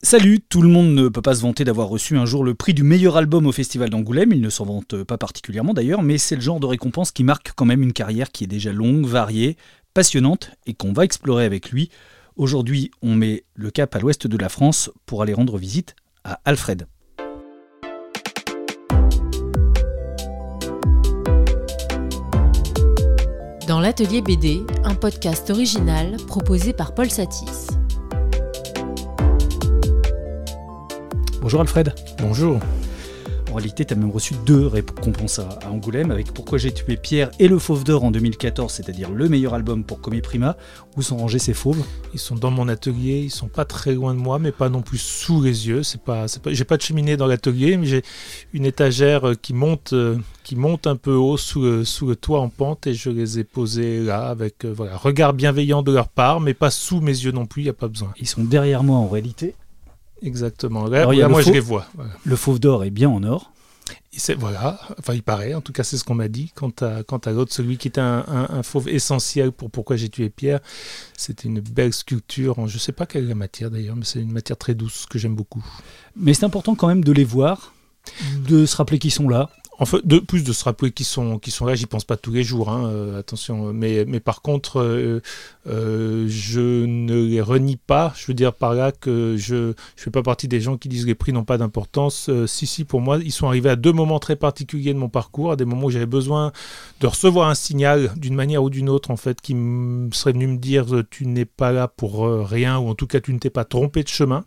Salut, tout le monde ne peut pas se vanter d'avoir reçu un jour le prix du meilleur album au Festival d'Angoulême, il ne s'en vante pas particulièrement d'ailleurs, mais c'est le genre de récompense qui marque quand même une carrière qui est déjà longue, variée, passionnante et qu'on va explorer avec lui. Aujourd'hui, on met le cap à l'ouest de la France pour aller rendre visite à Alfred. Dans l'atelier BD, un podcast original proposé par Paul Satis. Bonjour Alfred. Bonjour. En réalité, tu as même reçu deux récompenses à, Angoulême avec Pourquoi j'ai tué Pierre et Le Fauve d'Or en 2014, c'est-à-dire le meilleur album pour Comé Prima. Où sont rangés ces fauves? Ils sont dans mon atelier, ils sont pas très loin de moi, mais pas non plus sous les yeux. C'est pas, pas j'ai pas de cheminée dans l'atelier, mais j'ai une étagère euh, qui monte, euh, qui monte un peu haut sous le, sous le toit en pente et je les ai posés là avec euh, voilà regard bienveillant de leur part, mais pas sous mes yeux non plus. Il y a pas besoin. Ils sont derrière moi en réalité. Exactement. Là, moi, je les vois. Le fauve d'or est bien en or. Voilà, enfin il paraît, en tout cas c'est ce qu'on m'a dit. Quant à, quant à l'autre, celui qui était un, fauve essentiel pour pourquoi j'ai tué Pierre, c'était une belle sculpture, en, je ne sais pas quelle est la matière d'ailleurs, mais c'est une matière très douce que j'aime beaucoup. Mais c'est important quand même de les voir, de se rappeler qu'ils sont là. Enfin, de plus de se rappeler sont, qui sont là, j'y pense pas tous les jours, hein, euh, attention. Mais, mais par contre, euh, euh, je ne les renie pas. Je veux dire par là que je ne fais pas partie des gens qui disent que les prix n'ont pas d'importance. si, si, pour moi, ils sont arrivés à deux moments très particuliers de mon parcours, à des moments où j'avais besoin de recevoir un signal d'une manière ou d'une autre, en fait, qui serait venu me dire tu n'es pas là pour rien, ou en tout cas tu ne t'es pas trompé de chemin.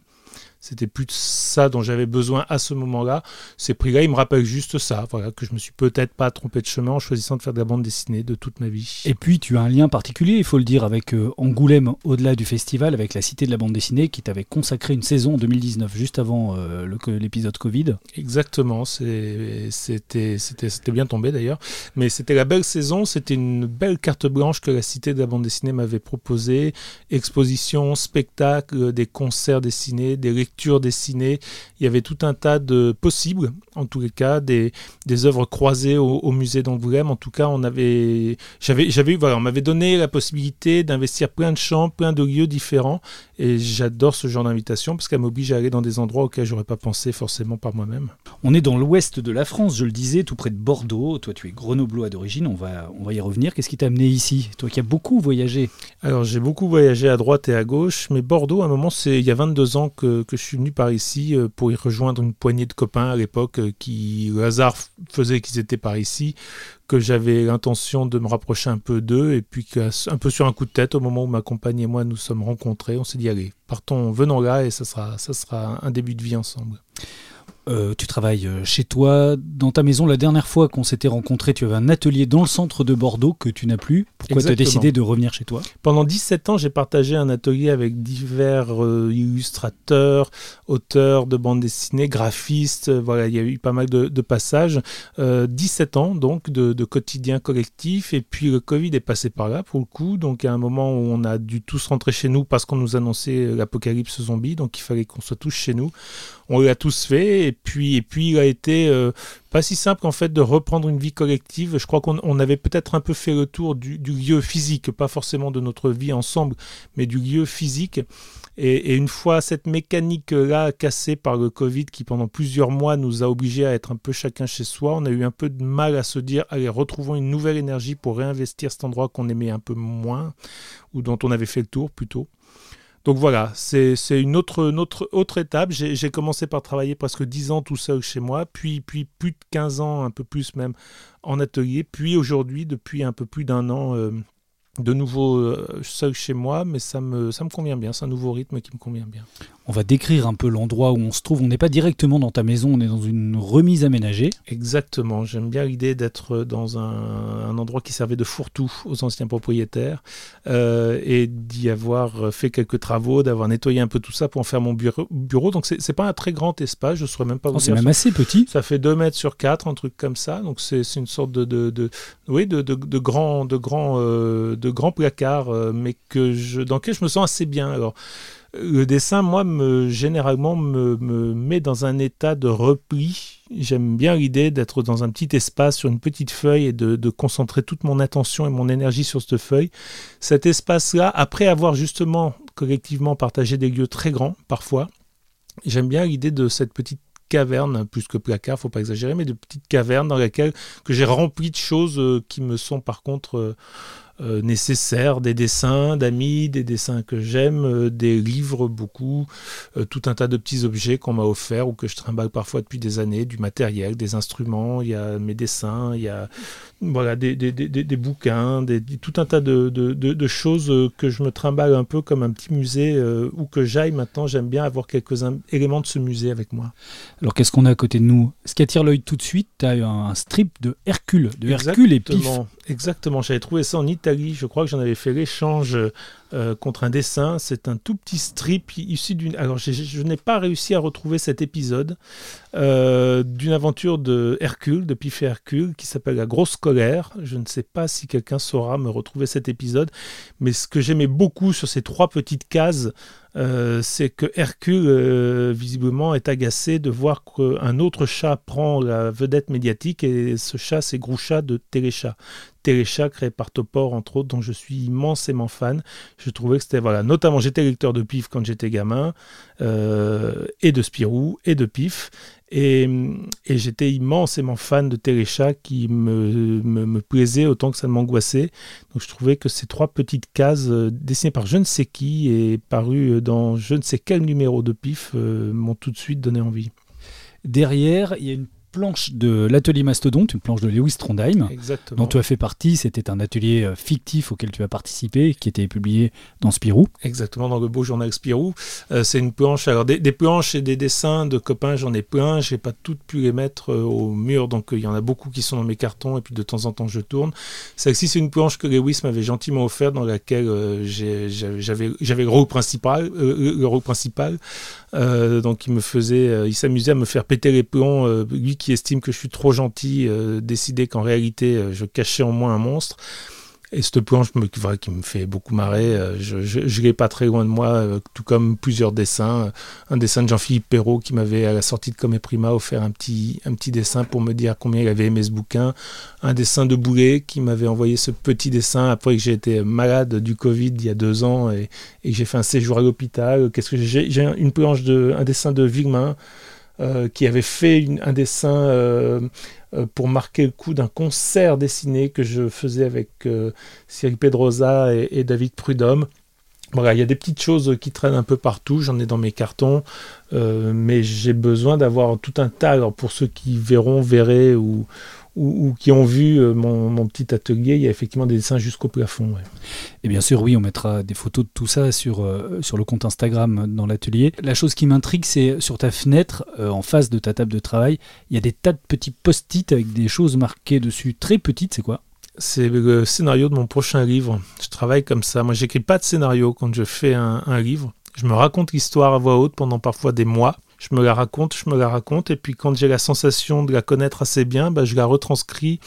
C'était plus ça dont j'avais besoin à ce moment-là. Ces prix-là, ils me rappellent juste ça, voilà, que je me suis peut-être pas trompé de chemin en choisissant de faire de la bande dessinée de toute ma vie. Et puis, tu as un lien particulier, il faut le dire, avec euh, Angoulême, au-delà du festival, avec la Cité de la bande dessinée, qui t'avait consacré une saison en 2019, juste avant euh, l'épisode Covid. Exactement, c'était bien tombé d'ailleurs. Mais c'était la belle saison, c'était une belle carte blanche que la Cité de la bande dessinée m'avait proposée. Exposition, spectacle, des concerts dessinés, des lectures. Il y avait tout un tas de possibles, en tous les cas, des, des œuvres croisées au, musée d'Angoulême. En tout cas, on avait, j'avais, j'avais, voilà, on m'avait donné la possibilité d'investir plein de champs, plein de lieux différents. Et j'adore ce genre d'invitation parce qu'elle m'oblige à aller dans des endroits auxquels j'aurais pas pensé forcément par moi-même. On est dans l'ouest de la France, je le disais, tout près de Bordeaux. Toi, tu es grenoblois d'origine. On va, on va y revenir. Qu'est-ce qui t'a amené ici? Toi qui as beaucoup voyagé. Alors, j'ai beaucoup voyagé à droite et à gauche, mais Bordeaux, à un moment, c'est il y a 22 ans que, que je suis venu par ici euh, pour y rejoindre une poignée de copains à l'époque euh, qui, le hasard faisait qu'ils étaient par ici, que j'avais l'intention de me rapprocher un peu d'eux et puis un peu sur un coup de tête, au moment où ma compagne et moi nous sommes rencontrés, on s'est dit allez, partons, venons là et ça sera, ça sera un début de vie ensemble. Euh, tu travailles euh, chez toi, dans ta maison. La dernière fois qu'on s'était rencontrés, tu avais un atelier dans le centre de Bordeaux que tu n'as plus. Pourquoi tu as décidé de revenir chez toi? Pendant 17 ans, j'ai partagé un atelier avec divers euh, illustrateurs, auteurs de bandes dessinées, graphistes. voilà, il y a eu pas mal de, passages. 17 ans donc de, de, quotidien collectif. Et puis le Covid est passé par là pour le coup. Donc à un moment où on a dû tous rentrer chez nous parce qu'on nous annonçait l'apocalypse zombie. Donc il fallait qu'on soit tous chez nous. On l'a tous fait et puis, et puis il a été euh, pas si simple en fait de reprendre une vie collective. Je crois qu'on avait peut-être un peu fait le tour du, lieu physique, pas forcément de notre vie ensemble, mais du lieu physique. Et, une fois cette mécanique-là cassée par le Covid qui pendant plusieurs mois nous a obligés à être un peu chacun chez soi, on a eu un peu de mal à se dire allez retrouvons une nouvelle énergie pour réinvestir cet endroit qu'on aimait un peu moins ou dont on avait fait le tour plutôt. Donc voilà, c'est une autre, autre, étape. J'ai commencé par travailler presque 10 ans tout seul chez moi, puis, plus de 15 ans, un peu plus même, en atelier, puis aujourd'hui, depuis un peu plus d'un an, euh, de nouveau euh, seul chez moi, mais ça me convient bien, c'est un nouveau rythme qui me convient bien. On va décrire un peu l'endroit où on se trouve. On n'est pas directement dans ta maison, on est dans une remise aménagée. Exactement. J'aime bien l'idée d'être dans un, endroit qui servait de fourre-tout aux anciens propriétaires euh, et d'y avoir fait quelques travaux, d'avoir nettoyé un peu tout ça pour en faire mon bureau. bureau. Donc c'est pas un très grand espace, je ne saurais même pas vous oh, C'est même assez petit. Ça fait 2 mètres sur 4, un truc comme ça. Donc c'est une sorte de, de, de, oui, de, de, de grand, de grand, euh, de grand placard, euh, mais que je, dans lequel je me sens assez bien. Alors le dessin, moi, me, généralement, me, met dans un état de repli. J'aime bien l'idée d'être dans un petit espace, sur une petite feuille, et de, concentrer toute mon attention et mon énergie sur cette feuille. Cet espace-là, après avoir justement collectivement partagé des lieux très grands, parfois, J'aime bien l'idée de cette petite caverne, plus que placard, faut pas exagérer, mais de petites cavernes dans lesquelles que j'ai rempli de choses euh, qui me sont par contre euh, nécessaires, des dessins d'amis, des dessins que j'aime, euh, des livres beaucoup, euh, tout un tas de petits objets qu'on m'a offerts ou que je trimballe parfois depuis des années, du matériel, des instruments, il y a mes dessins, il y a voilà, des, des, des, des bouquins, des, tout un tas de, de, de, choses que je me trimballe un peu comme un petit musée où que j'aille maintenant. J'aime bien avoir quelques éléments de ce musée avec moi. Alors qu'est-ce qu'on a à côté de nous? Ce qui attire l'œil tout de suite, tu as un strip de Hercule, de Hercule et Pif. Exactement, j'avais trouvé ça en Italie, je crois que j'en avais fait l'échange euh, contre un dessin. C'est un tout petit strip issu d'une... Alors je, n'ai pas réussi à retrouver cet épisode euh, d'une aventure de Hercule, de Pif et Hercule, qui s'appelle La Grosse Colère. Je ne sais pas si quelqu'un saura me retrouver cet épisode, mais ce que j'aimais beaucoup sur ces trois petites cases, euh, c'est que Hercule, visiblement, est agacé de voir qu'un autre chat prend la vedette médiatique et ce chat, c'est Groucha de Téléchat. Par Topor, entre autres, dont je suis immensément fan. Je trouvais que c'était, voilà, notamment j'étais lecteur de Pif quand j'étais gamin, euh, et de Spirou, et de Pif. Et, j'étais immensément fan de Téléchat qui me, me, plaisait autant que ça m'angoissait. Donc je trouvais que ces trois petites cases euh, dessinées par je ne sais qui et parues dans je ne sais quel numéro de Pif euh, m'ont tout de suite donné envie. Derrière, il y a une planche de l'atelier Mastodonte, une planche de Lewis Trondheim, dont tu as fait partie. C'était un atelier euh, fictif auquel tu as participé, qui était publié dans Spirou. Exactement, dans le beau journal Spirou. Euh, c'est une planche. Alors, des, planches et des dessins de copains, j'en ai plein. Je n'ai pas toutes pu les mettre euh, au mur, donc il y en a beaucoup qui sont dans mes cartons, et puis de temps en temps, je tourne. Celle-ci, c'est une planche que Lewis m'avait gentiment offerte, dans laquelle j'avais le rôle principal. le rôle principal. donc, il me faisait, il s'amusait à me faire péter les plombs, lui qui estime que je suis trop gentil, euh, décider qu'en réalité euh, je cachais en moi un monstre. Et cette planche qui me fait beaucoup marrer, euh, je ne l'ai pas très loin de moi, tout comme plusieurs dessins. Un dessin de Jean-Philippe Perrault qui m'avait, à la sortie de Comme Prima, offert un petit, un petit dessin pour me dire combien il avait aimé ce bouquin. Un dessin de Boulet qui m'avait envoyé ce petit dessin après que j'ai été malade du Covid il y a deux ans et, et j'ai fait un séjour à l'hôpital. Qu'est-ce que j'ai J'ai une planche de, un dessin de Villemin euh, qui avait fait un dessin euh, euh, pour marquer le coup d'un concert dessiné que je faisais avec Cyril Pedrosa et, David Prudhomme. Voilà, il y a des petites choses qui traînent un peu partout, j'en ai dans mes cartons, mais j'ai besoin d'avoir tout un tas. Alors pour ceux qui verront, verraient ou, ou, qui ont vu euh, mon, petit atelier, il y a effectivement des dessins jusqu'au plafond. Et bien sûr, oui, on mettra des photos de tout ça sur, euh, sur le compte Instagram dans l'atelier. La chose qui m'intrigue, c'est sur ta fenêtre, euh, en face de ta table de travail, il y a des tas de petits post-it avec des choses marquées dessus, très petites, c'est quoi? C'est le scénario de mon prochain livre. Je travaille comme ça. Moi, j'écris pas de scénario quand je fais un, un livre. Je me raconte l'histoire à voix haute pendant parfois des mois je me la raconte, je me la raconte, et puis quand j'ai la sensation de la connaître assez bien, bah, je la retranscris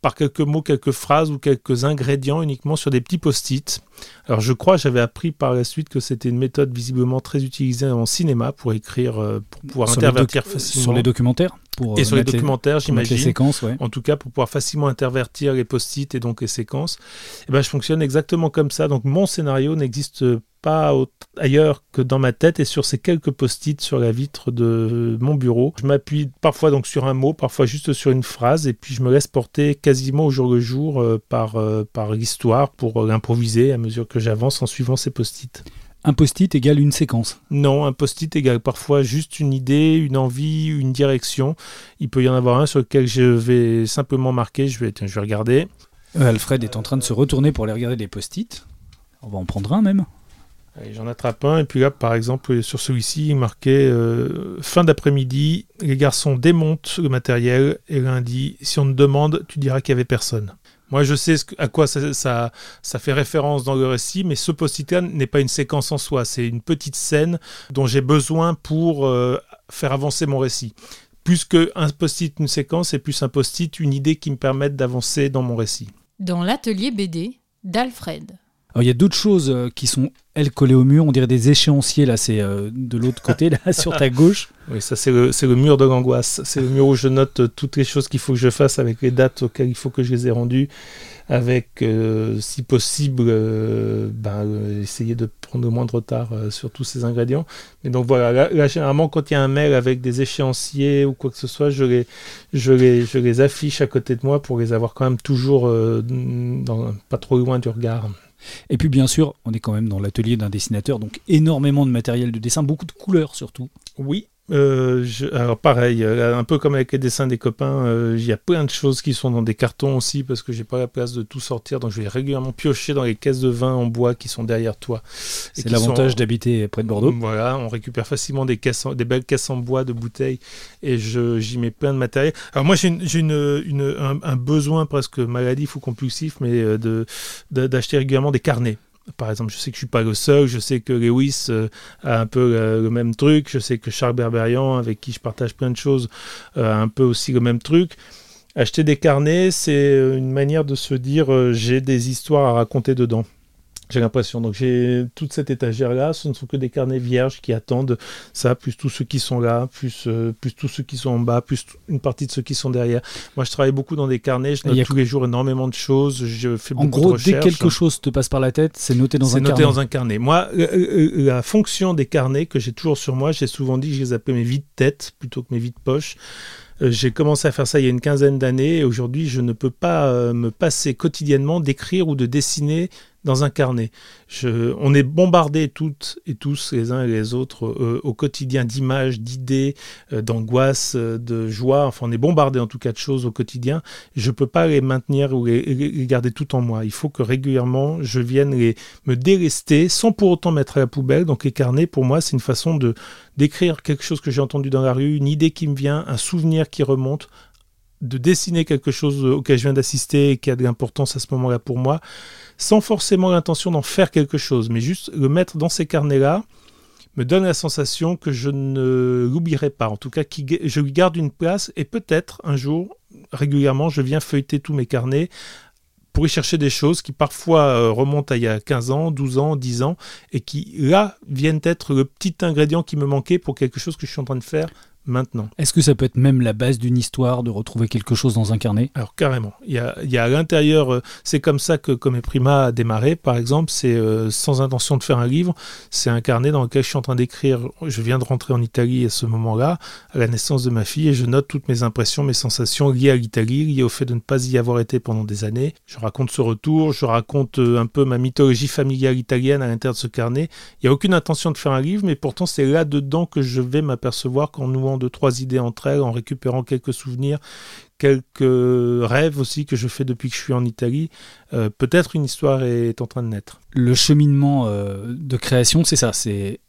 par quelques mots, quelques phrases ou quelques ingrédients uniquement sur des petits post-it. Alors je crois, j'avais appris par la suite que c'était une méthode visiblement très utilisée en cinéma pour écrire, euh, pour pouvoir intervertir facilement. Sur les documentaires pour Et sur les documentaires, j'imagine. Les séquences, ouais. En tout cas, pour pouvoir facilement intervertir les post-it et donc les séquences. Et eh ben, je fonctionne exactement comme ça. Donc mon scénario n'existe pas ailleurs que dans ma tête et sur ces quelques post-it sur la vitre de mon bureau. Je m'appuie parfois donc sur un mot, parfois juste sur une phrase et puis je me laisse porter quasiment au jour le jour euh, par, euh, par l'histoire pour l'improviser mesure que j'avance en suivant ces post-it. Un post-it égale une séquence Non, un post-it égale parfois juste une idée, une envie, une direction. Il peut y en avoir un sur lequel je vais simplement marquer, je vais, je vais regarder. Euh, Alfred est en train de se retourner pour aller regarder les post-it. On va en prendre un même. J'en attrape un, et puis là, par exemple, sur celui-ci, il marquait euh, fin d'après-midi, les garçons démontent le matériel, et lundi, si on te demande, tu diras qu'il n'y avait personne. Moi, je sais à quoi ça, fait référence dans le récit, mais ce post-it n'est pas une séquence en soi, c'est une petite scène dont j'ai besoin pour euh, faire avancer mon récit. Plus qu'un post-it, une séquence, c'est plus un post-it, une idée qui me permette d'avancer dans mon récit. Dans l'atelier BD d'Alfred. Il y a d'autres choses euh, qui sont, elles, collées au mur. On dirait des échéanciers, là, c'est euh, de l'autre côté, là, sur ta gauche. Oui, ça, c'est le, le, mur de l'angoisse. C'est le mur où je note euh, toutes les choses qu'il faut que je fasse avec les dates auxquelles il faut que je les ai rendues, avec, si possible, ben, essayer de prendre le moins de retard sur tous ces ingrédients. Et donc voilà, là, généralement, quand il y a un mail avec des échéanciers ou quoi que ce soit, je les, je les, affiche à côté de moi pour les avoir quand même toujours pas trop loin du regard. Et puis bien sûr, on est quand même dans l'atelier d'un dessinateur, donc énormément de matériel de dessin, beaucoup de couleurs surtout. Oui, euh, alors pareil, euh, un peu comme avec les dessins des copains, euh, il y a plein de choses qui sont dans des cartons aussi parce que j'ai pas la place de tout sortir, donc je vais régulièrement piocher dans les caisses de vin en bois qui sont derrière toi. C'est l'avantage d'habiter près de Bordeaux. Voilà, on récupère facilement des, caisses des belles caisses en bois de bouteilles et j'y mets plein de matériel. Alors moi j'ai une, une, un, un, besoin presque maladif ou compulsif, mais de d'acheter régulièrement des carnets. Par exemple, je sais que je suis pas le seul, je sais que Lewis euh, a un peu euh, le même truc, je sais que Charles Berberian, avec qui je partage plein de choses, euh, a un peu aussi le même truc. Acheter des carnets, c'est une manière de se dire j'ai des histoires à raconter dedans. J'ai l'impression. Donc j'ai toute cette étagère-là, ce ne sont que des carnets vierges qui attendent ça, plus tous ceux qui sont là, plus, euh, plus tous ceux qui sont en bas, plus une partie de ceux qui sont derrière. Moi je travaille beaucoup dans des carnets, je note tous les jours énormément de choses, je fais beaucoup en gros, de recherches. dès que quelque chose te passe par la tête, c'est noté dans un carnet. C'est noté dans un carnet. Moi, euh, euh, la fonction des carnets que j'ai toujours sur moi, j'ai souvent dit que je les appelais mes vides têtes plutôt que mes vides poches. J'ai commencé à faire ça il y a une quinzaine d'années et aujourd'hui je ne peux pas me passer quotidiennement d'écrire ou de dessiner dans un carnet. On est bombardés toutes et tous, les uns et les autres, euh, au quotidien d'images, d'idées, euh, d'angoisses, euh, de joie. Enfin, on est bombardés en tout cas de choses au quotidien. Je ne peux pas les maintenir ou les, garder tout en moi. Il faut que régulièrement, je vienne les, me délester sans pour autant mettre à la poubelle. Donc les carnets, pour moi, c'est une façon de d'écrire quelque chose que j'ai entendu dans la rue, une idée qui me vient, un souvenir qui remonte, de dessiner quelque chose auquel je viens d'assister et qui a de l'importance à ce moment-là pour moi sans forcément l'intention d'en faire quelque chose, mais juste le mettre dans ces carnets-là me donne la sensation que je ne l'oublierai pas, en tout cas je lui garde une place et peut-être un jour, régulièrement, je viens feuilleter tous mes carnets pour y chercher des choses qui parfois euh, remontent à il y a 15 ans, 12 ans, 10 ans, et qui là viennent être le petit ingrédient qui me manquait pour quelque chose que je suis en train de faire maintenant. Est-ce que ça peut être même la base d'une histoire de retrouver quelque chose dans un carnet? Alors carrément. Il y a, il y a à l'intérieur, euh, c'est comme ça que Comme Prima a démarré, par exemple, c'est euh, sans intention de faire un livre, c'est un carnet dans lequel je suis en train d'écrire, je viens de rentrer en Italie à ce moment-là, à la naissance de ma fille, et je note toutes mes impressions, mes sensations liées à l'Italie, liées au fait de ne pas y avoir été pendant des années. Je raconte ce retour, je raconte euh, un peu ma mythologie familiale italienne à l'intérieur de ce carnet. Il n'y a aucune intention de faire un livre, mais pourtant c'est là-dedans que je vais m'apercevoir qu'en nous de trois idées entre elles, en récupérant quelques souvenirs, quelques rêves aussi que je fais depuis que je suis en Italie. Euh, peut-être une histoire est en train de naître. Le cheminement euh, de création, c'est ça, c'est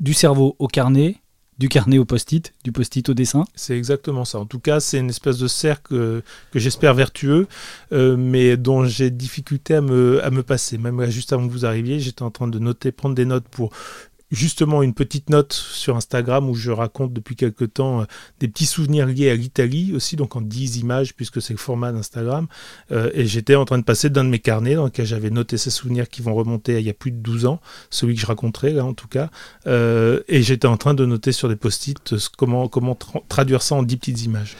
du cerveau au carnet, du carnet au post-it, du post-it au dessin. C'est exactement ça. En tout cas, c'est une espèce de cercle que j'espère vertueux, euh, mais dont j'ai difficulté à me, à me passer. Même juste avant que vous arriviez, j'étais en train de noter, prendre des notes pour justement une petite note sur Instagram où je raconte depuis quelque temps euh, des petits souvenirs liés à l'Italie aussi, donc en 10 images puisque c'est le format d'Instagram. Euh, et j'étais en train de passer d'un de mes carnets dans lequel j'avais noté ces souvenirs qui vont remonter à il y a plus de 12 ans, celui que je raconterai là en tout cas. Euh, et j'étais en train de noter sur des post-it comment, traduire ça en 10 petites images.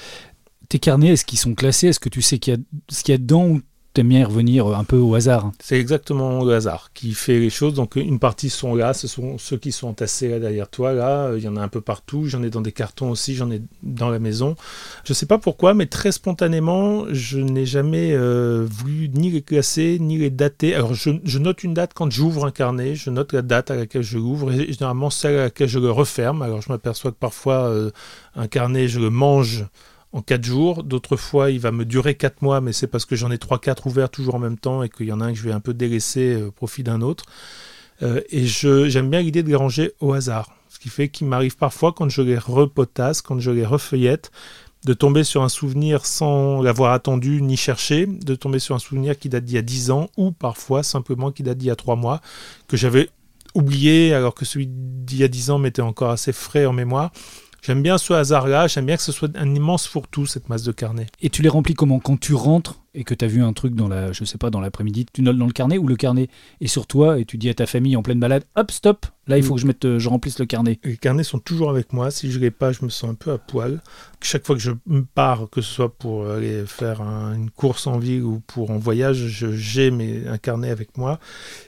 Tes carnets, est-ce qu'ils sont classés? Est-ce que tu sais a, ce qu'il y a dedans t'aimes bien revenir un peu au hasard. C'est exactement le hasard qui fait les choses. Donc une partie sont là, ce sont ceux qui sont entassés là derrière toi. Là, il y en a un peu partout. J'en ai dans des cartons aussi, j'en ai dans la maison. Je sais pas pourquoi, mais très spontanément, je n'ai jamais euh, voulu ni les classer ni les dater. Alors je, note une date quand j'ouvre un carnet. Je note la date à laquelle je l'ouvre et généralement celle à laquelle je le referme. Alors je m'aperçois que parfois euh, un carnet, je le mange en 4 jours. D'autres fois, il va me durer 4 mois, mais c'est parce que j'en ai 3-4 ouverts toujours en même temps et qu'il y en a un que je vais un peu délaisser euh, au profit d'un autre. Euh, et j'aime bien l'idée de les ranger au hasard. Ce qui fait qu'il m'arrive parfois, quand je les repotasse, quand je les refeuillette, de tomber sur un souvenir sans l'avoir attendu ni cherché, de tomber sur un souvenir qui date d'il y a 10 ans ou parfois simplement qui date d'il y a 3 mois, que j'avais oublié alors que celui d'il y a 10 ans m'était encore assez frais en mémoire. J'aime bien ce hasard-là, j'aime bien que ce soit un immense fourre-tout, cette masse de carnet. Et tu les remplis comment? Quand tu rentres et que tu as vu un truc dans la, je sais pas, dans l'après-midi, tu notes dans le carnet ou le carnet est sur toi et tu dis à ta famille en pleine balade, hop, stop, là il faut que je mette, euh, je remplisse le carnet. Les carnets sont toujours avec moi. Si je l'ai pas, je me sens un peu à poil. Chaque fois que je pars, que ce soit pour aller faire une course en ville ou pour en voyage, j'ai un carnet avec moi.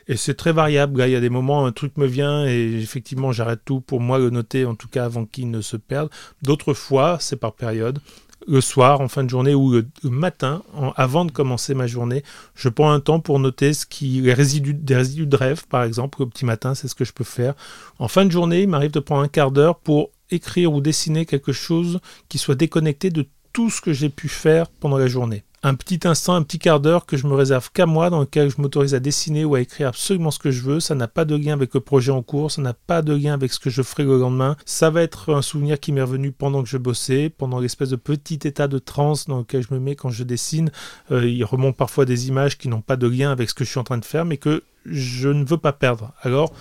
Et c'est très variable. Il y a des moments, un truc me vient et effectivement, j'arrête tout pour moi le noter, en tout cas avant qu'il ne se perde. D'autres fois, c'est par période le soir, en fin de journée ou le, matin, avant de commencer ma journée, je prends un temps pour noter ce qui, les résidus, des résidus de rêve, par exemple. Au petit matin, c'est ce que je peux faire. En fin de journée, il m'arrive de prendre un quart d'heure pour écrire ou dessiner quelque chose qui soit déconnecté de tout ce que j'ai pu faire pendant la journée un petit instant, un petit quart d'heure que je me réserve qu'à moi, dans lequel je m'autorise à dessiner ou à écrire absolument ce que je veux. Ça n'a pas de lien avec le projet en cours, ça n'a pas de lien avec ce que je ferai le lendemain. Ça va être un souvenir qui m'est revenu pendant que je bossais, pendant l'espèce de petit état de transe dans lequel je me mets quand je dessine. Euh, il remonte parfois des images qui n'ont pas de lien avec ce que je suis en train de faire, mais que je ne veux pas perdre. Alors,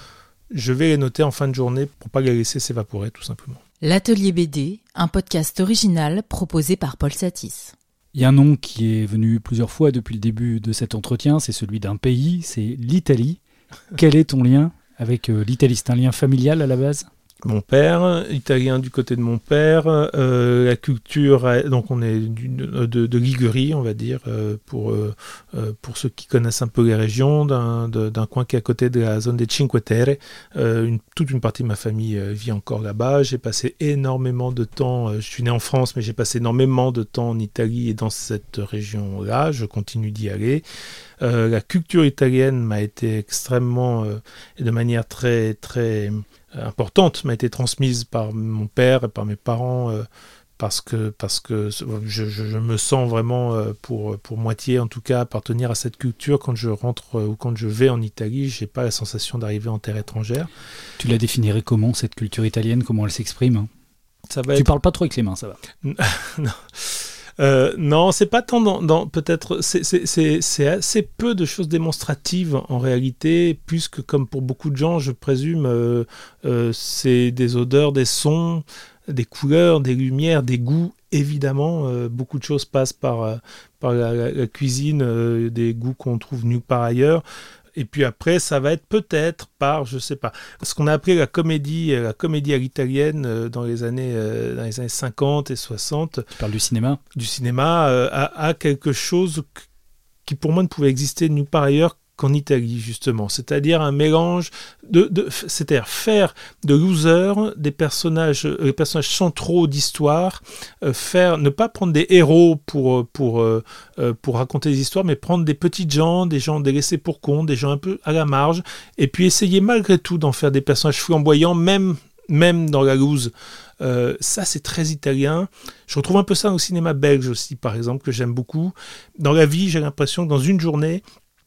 je vais les noter en fin de journée pour pas les laisser s'évaporer, tout simplement. L'Atelier BD, un podcast original proposé par Paul Satis. Il y a un nom qui est venu plusieurs fois depuis le début de cet entretien, c'est celui d'un pays, c'est l'Italie. Quel est ton lien avec euh, l'Italie? C'est un lien familial à la base? Mon père, italien du côté de mon père, euh, la culture, donc on est de, Ligurie, on va dire, euh, pour, euh, pour ceux qui connaissent un peu les régions, d'un coin qui est à côté de la zone des Cinque Terre. Une, toute une partie de ma famille vit encore là-bas. J'ai passé énormément de temps, je suis né en France, mais j'ai passé énormément de temps en Italie et dans cette région-là. Je continue d'y aller. la culture italienne m'a été extrêmement, de manière très, très importante m'a été transmise par mon père et par mes parents euh, parce que, parce que je, me sens vraiment, euh, pour, pour moitié en tout cas, appartenir à cette culture. Quand je rentre ou quand je vais en Italie, j'ai pas la sensation d'arriver en terre étrangère. Tu la définirais comment, cette culture italienne? Comment elle s'exprime? Ça va Tu parles pas trop avec les mains, ça va. non. Euh, non, c'est pas tant dans, peut-être, c'est assez peu de choses démonstratives en réalité, puisque comme pour beaucoup de gens, je présume, euh, euh, c'est des odeurs, des sons, des couleurs, des lumières, des goûts. Évidemment, beaucoup de choses passent par, par la cuisine, des goûts qu'on trouve nulle part ailleurs. Et puis après, ça va être peut-être par, je sais pas, ce qu'on a appelé la comédie, euh, la comédie à l'italienne euh, dans les années, euh, dans les années 50 et 60. Tu parles du cinéma? Du cinéma, a, quelque chose qui pour moi ne pouvait exister nulle part ailleurs qu'en Italie, justement. C'est-à-dire un mélange de. C'est-à-dire faire de loser des personnages, euh, les personnages centraux d'histoire, euh, faire, ne pas prendre des héros pour, euh, pour, pour raconter des histoires, mais prendre des petites gens, des gens délaissés pour compte, des gens un peu à la marge, et puis essayer malgré tout d'en faire des personnages flamboyants, même, même dans la loose. ça, c'est très italien. Je retrouve un peu ça au cinéma belge aussi, par exemple, que j'aime beaucoup. Dans la vie, j'ai l'impression que dans une journée,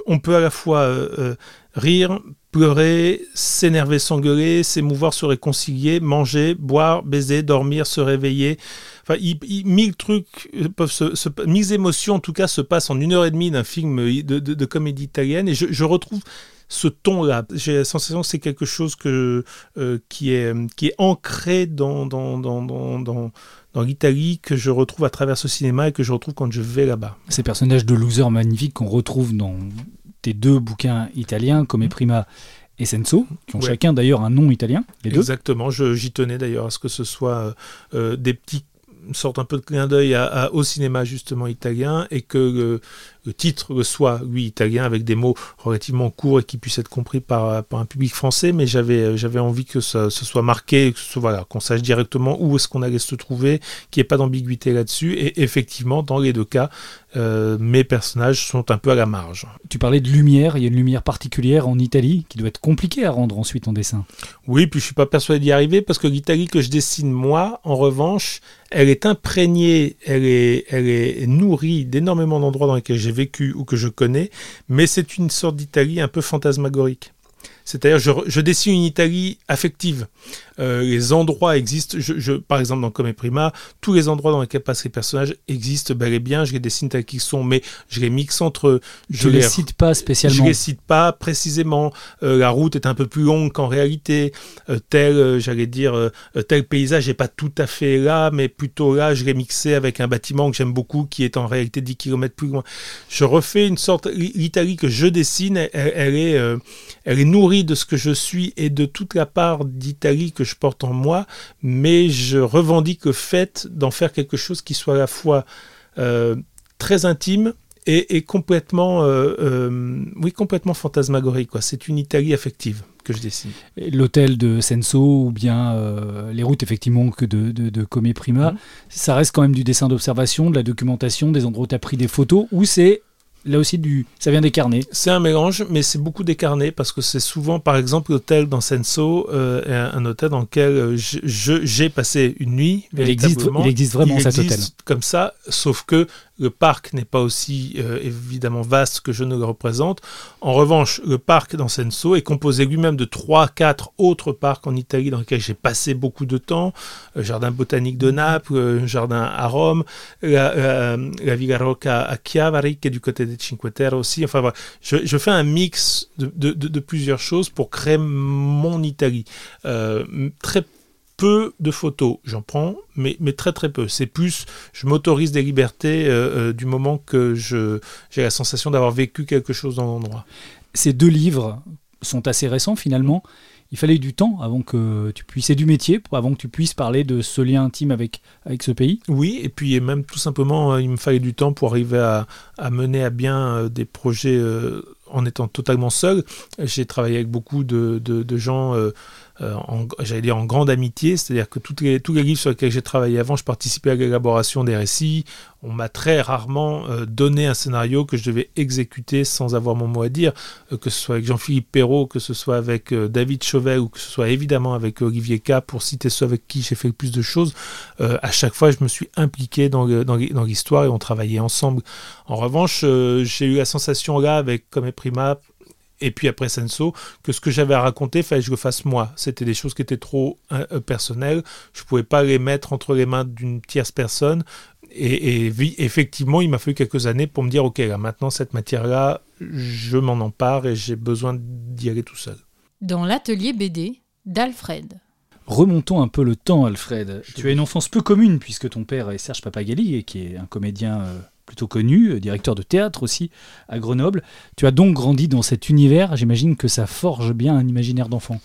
on peut à la fois euh, euh, rire, pleurer, s'énerver, s'engueuler, s'émouvoir, se réconcilier, manger, boire, baiser, dormir, se réveiller. Enfin, mille trucs euh, peuvent se, mille émotions en tout cas se passent en une heure et demie d'un film de, comédie italienne et je, retrouve ce ton-là. J'ai la sensation que c'est quelque chose que, qui, est, qui est ancré dans, dans dans l'Italie que je retrouve à travers ce cinéma et que je retrouve quand je vais là-bas. Ces personnages de losers magnifiques qu'on retrouve dans tes deux bouquins italiens, comme Prima et Senso, qui ont chacun d'ailleurs un nom italien, les deux. Exactement, j'y tenais d'ailleurs à ce que ce soit euh, euh, des petits sorte un peu de clin d'œil au cinéma justement italien et que euh, titre soit, oui, italien, avec des mots relativement courts et qui puissent être compris par, par un public français, mais j'avais, euh, j'avais envie que ça, ce soit marqué, que ce voilà, qu'on sache directement où est-ce qu'on allait se trouver, qu'il n'y ait pas d'ambiguïté là-dessus. Et effectivement, dans les deux cas, euh, mes personnages sont un peu à la marge. Tu parlais de lumière, il y a une lumière particulière en Italie qui doit être compliquée à rendre ensuite en dessin. Oui, puis je suis pas persuadé d'y arriver parce que l'Italie que je dessine moi, en revanche, elle est imprégnée, elle est, elle est nourrie d'énormément d'endroits dans lesquels j'ai vécu ou que je connais, mais c'est une sorte d'Italie un peu fantasmagorique. C'est-à-dire, je, je, dessine une Italie affective. Euh, les endroits existent. Je, je, par exemple, dans Come Prima, tous les endroits dans lesquels passent les personnages existent bel et bien. Je les dessine tels qu'ils sont, mais je les mixe entre. Je ne les, cite pas spécialement. Je les cite pas précisément. Euh, la route est un peu plus longue qu'en réalité. Euh, tel, j'allais dire, tel paysage n'est pas tout à fait là, mais plutôt là, je l'ai mixé avec un bâtiment que j'aime beaucoup qui est en réalité 10 km plus loin. Je refais une sorte. L'Italie que je dessine, elle, elle est, elle est nourrie de ce que je suis et de toute la part d'Italie que je porte en moi, mais je revendique le fait d'en faire quelque chose qui soit à la fois euh, très intime et, complètement, euh, euh, oui, complètement fantasmagorique. C'est une Italie affective que je dessine. L'hôtel de Senso ou bien les routes effectivement que de, de, Come Prima, mm-hmm. ça reste quand même du dessin d'observation, de la documentation, des endroits où tu as pris des photos, ou c'est là aussi du ça vient des carnets. C'est un mélange mais c'est beaucoup des carnets parce que c'est souvent par exemple l'hôtel dans Senso euh, un, hôtel dans lequel euh, j'ai passé une nuit il existe, il existe vraiment cet hôtel. comme ça sauf que le parc n'est pas aussi euh, évidemment vaste que je ne le représente. En revanche, le parc dans Senso est composé lui-même de 3-4 autres parcs en Italie dans lesquels j'ai passé beaucoup de temps. Le jardin botanique de Naples, le jardin à Rome, la, Villa Rocca à Chiavari, qui est du côté des Cinque Terre aussi. Enfin voilà, je, fais un mix de, plusieurs choses pour créer mon Italie. Euh, très peu de photos, j'en prends, mais, mais, très très peu. C'est plus, je m'autorise des libertés euh, euh, du moment que j'ai la sensation d'avoir vécu quelque chose dans l'endroit. Ces deux livres sont assez récents finalement. Il fallait du temps avant que tu puisses, et du métier, avant que tu puisses parler de ce lien intime avec, avec ce pays Oui, et puis même tout simplement, il me fallait du temps pour arriver à, à mener à bien euh, des projets en étant totalement seul. J'ai travaillé avec beaucoup de, de, gens euh, j'allais dire en grande amitié, c'est-à-dire que toutes les, tous les livres sur lesquels j'ai travaillé avant, je participais à l'élaboration des récits. On m'a très rarement euh, donné un scénario que je devais exécuter sans avoir mon mot à dire, euh, que ce soit avec Jean-Philippe Perrault, que ce soit avec David Chauvel ou que ce soit évidemment avec Olivier K, pour citer ceux avec qui j'ai fait le plus de choses. à chaque fois, je me suis impliqué dans, l'histoire et on travaillait ensemble. En revanche, j'ai eu la sensation là, avec Comme Prima, et puis après Senso, que ce que j'avais à raconter, il fallait que je le fasse moi. C'était des choses qui étaient trop euh, euh, personnelles. Je ne pouvais pas les mettre entre les mains d'une tierce personne. Et, effectivement, il m'a fallu quelques années pour me dire, OK, là, maintenant, cette matière-là, je m'en empare et j'ai besoin d'y aller tout seul. Dans l'atelier BD d'Alfred. Remontons un peu le temps, Alfred. Tu as une enfance peu commune, puisque ton père est Serge Papagali, qui est un comédien euh, connu, euh, directeur de théâtre aussi à Grenoble. Tu as donc grandi dans cet univers, j'imagine que ça forge bien un imaginaire d'enfant.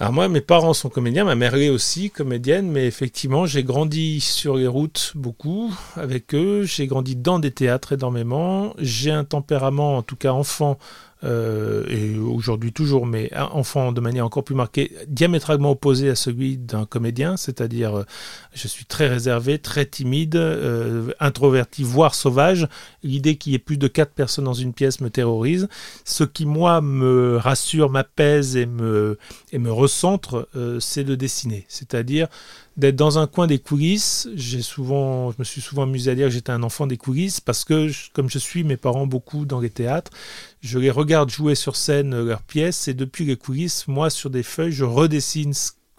Alors moi, mes parents sont comédiens, ma mère est aussi comédienne, mais effectivement, j'ai grandi sur les routes beaucoup avec eux, j'ai grandi dans des théâtres énormément, j'ai un tempérament, en tout cas enfant, euh, et aujourd'hui toujours, mais enfant de manière encore plus marquée, diamétralement opposé à celui d'un comédien, c'est-à-dire euh, je suis très réservé, très timide, euh, introverti, voire sauvage. L'idée qu'il y ait plus de quatre personnes dans une pièce me terrorise. Ce qui, moi, me rassure, m'apaise et me, et me recentre, c'est de dessiner, c'est-à-dire d'être dans un coin des coulisses. J'ai souvent, je me suis souvent amusé à dire que j'étais un enfant des coulisses parce que, comme je suis mes parents beaucoup dans les théâtres, je les regarde jouer sur scène euh, leurs pièces et depuis les coulisses, moi sur des feuilles, je redessine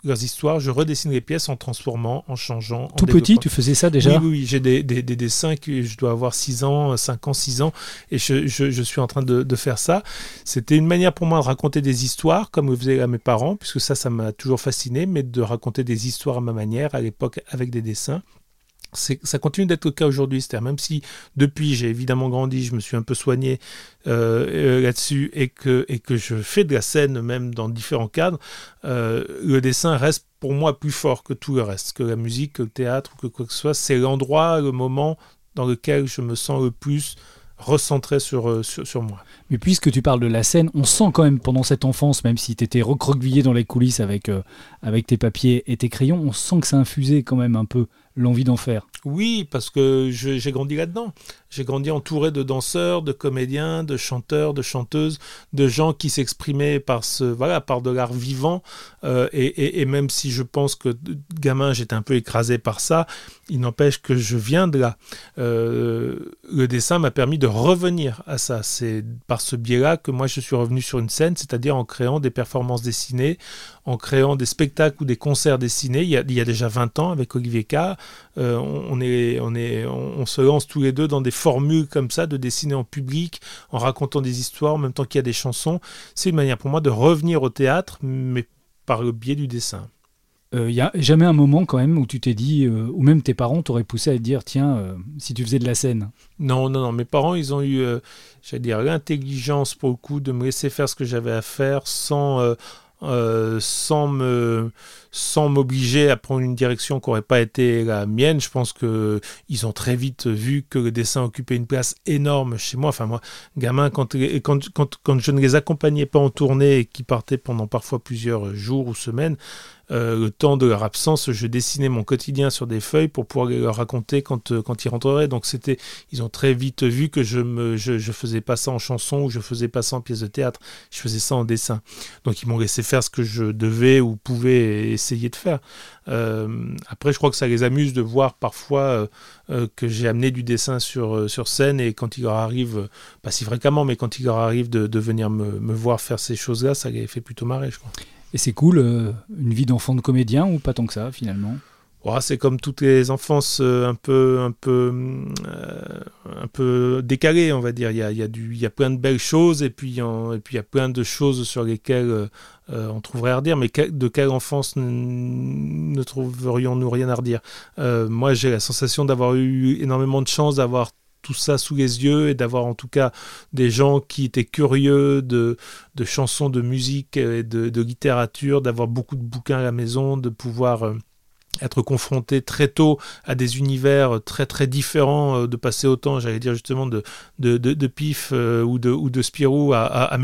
leurs histoires, je redessine les pièces en transformant, en changeant. Tout petit, tu faisais ça déjà Oui, oui, j'ai des, des, des, dessins que je dois avoir 6 ans, 5 ans, 6 ans, et je, je, je suis en train de, de faire ça. C'était une manière pour moi de raconter des histoires, comme le faisaient à mes parents, puisque ça, ça m'a toujours fasciné, mais de raconter des histoires à ma manière, à l'époque avec des dessins ça continue d'être le cas aujourd'hui. C'est-à-dire même si depuis j'ai évidemment grandi, je me suis un peu soigné euh, euh, là-dessus et que, et que je fais de la scène même dans différents cadres, euh, le dessin reste pour moi plus fort que tout le reste, que la musique, que le théâtre ou que quoi que ce soit. C'est l'endroit, le moment dans lequel je me sens le plus recentré sur, sur, sur, moi. Mais puisque tu parles de la scène, on sent quand même pendant cette enfance, même si tu étais recroquevillé dans les coulisses avec, avec tes papiers et tes crayons, on sent que ça infusait quand même un peu l'envie d'en faire Oui, parce que j'ai grandi là-dedans. J'ai grandi entouré de danseurs, de comédiens, de chanteurs, de chanteuses, de gens qui s'exprimaient par ce, voilà, par de l'art vivant. Euh, et, même si je pense que gamin, j'étais un peu écrasé par ça, il n'empêche que je viens de là. Euh, le dessin m'a permis de revenir à ça. C'est par ce biais-là que moi je suis revenu sur une scène, c'est-à-dire en créant des performances dessinées, en créant des spectacles ou des concerts dessinés. Il y a, déjà 20 ans avec Olivier K. Euh, on, est, on, est, on se lance tous les deux dans des formule comme ça de dessiner en public, en racontant des histoires en même temps qu'il y a des chansons. C'est une manière pour moi de revenir au théâtre, mais par le biais du dessin. Il euh, n'y a jamais un moment quand même où tu t'es dit, euh, ou même tes parents t'auraient poussé à te dire, tiens, euh, si tu faisais de la scène Non, non, non, mes parents, ils ont eu, j'allais dire, l'intelligence pour le coup de me laisser faire ce que j'avais à faire sans euh, sans m'obliger à prendre une direction qui n'aurait pas été la mienne. Je pense que ils ont très vite vu que le dessin occupait une place énorme chez moi. Enfin moi, gamin, quand je ne les accompagnais pas en tournée et qui partaient pendant parfois plusieurs jours ou semaines, euh, le temps de leur absence, je dessinais mon quotidien sur des feuilles pour pouvoir leur raconter quand, euh, quand ils rentreraient. Donc c'était, ils ont très vite vu que je je, faisais pas ça en chanson ou je faisais pas ça en pièce de théâtre, je faisais ça en dessin. Donc ils m'ont laissé faire ce que je devais ou pouvais essayer de faire. Euh, après, je crois que ça les amuse de voir parfois que j'ai amené du dessin sur, sur scène et quand il leur arrive, pas si fréquemment, mais quand il leur arrive de, de venir me, me voir faire ces choses-là, ça les fait plutôt marrer, je crois. Et c'est cool, euh, une vie d'enfant de comédien ou pas tant que ça finalement? C'est comme toutes les enfances euh, un peu, un peu, euh, un peu décalées, on va dire. Il y a, y a, y a plein de belles choses et puis, et puis il y a plein de choses sur lesquelles on trouverait à redire. Mais de quelle enfance ne trouverions-nous rien à redire? Moi, j'ai la sensation d'avoir eu énormément de chance d'avoir tout ça sous les yeux et d'avoir en tout cas des gens qui étaient curieux de, chansons, de musique et de, littérature, d'avoir beaucoup de bouquins à la maison, de pouvoir euh, être confronté très tôt à des univers très très différents, euh, de passer autant, j'allais dire justement, de, de, de, Pif euh, ou, de, ou de Spirou à, à,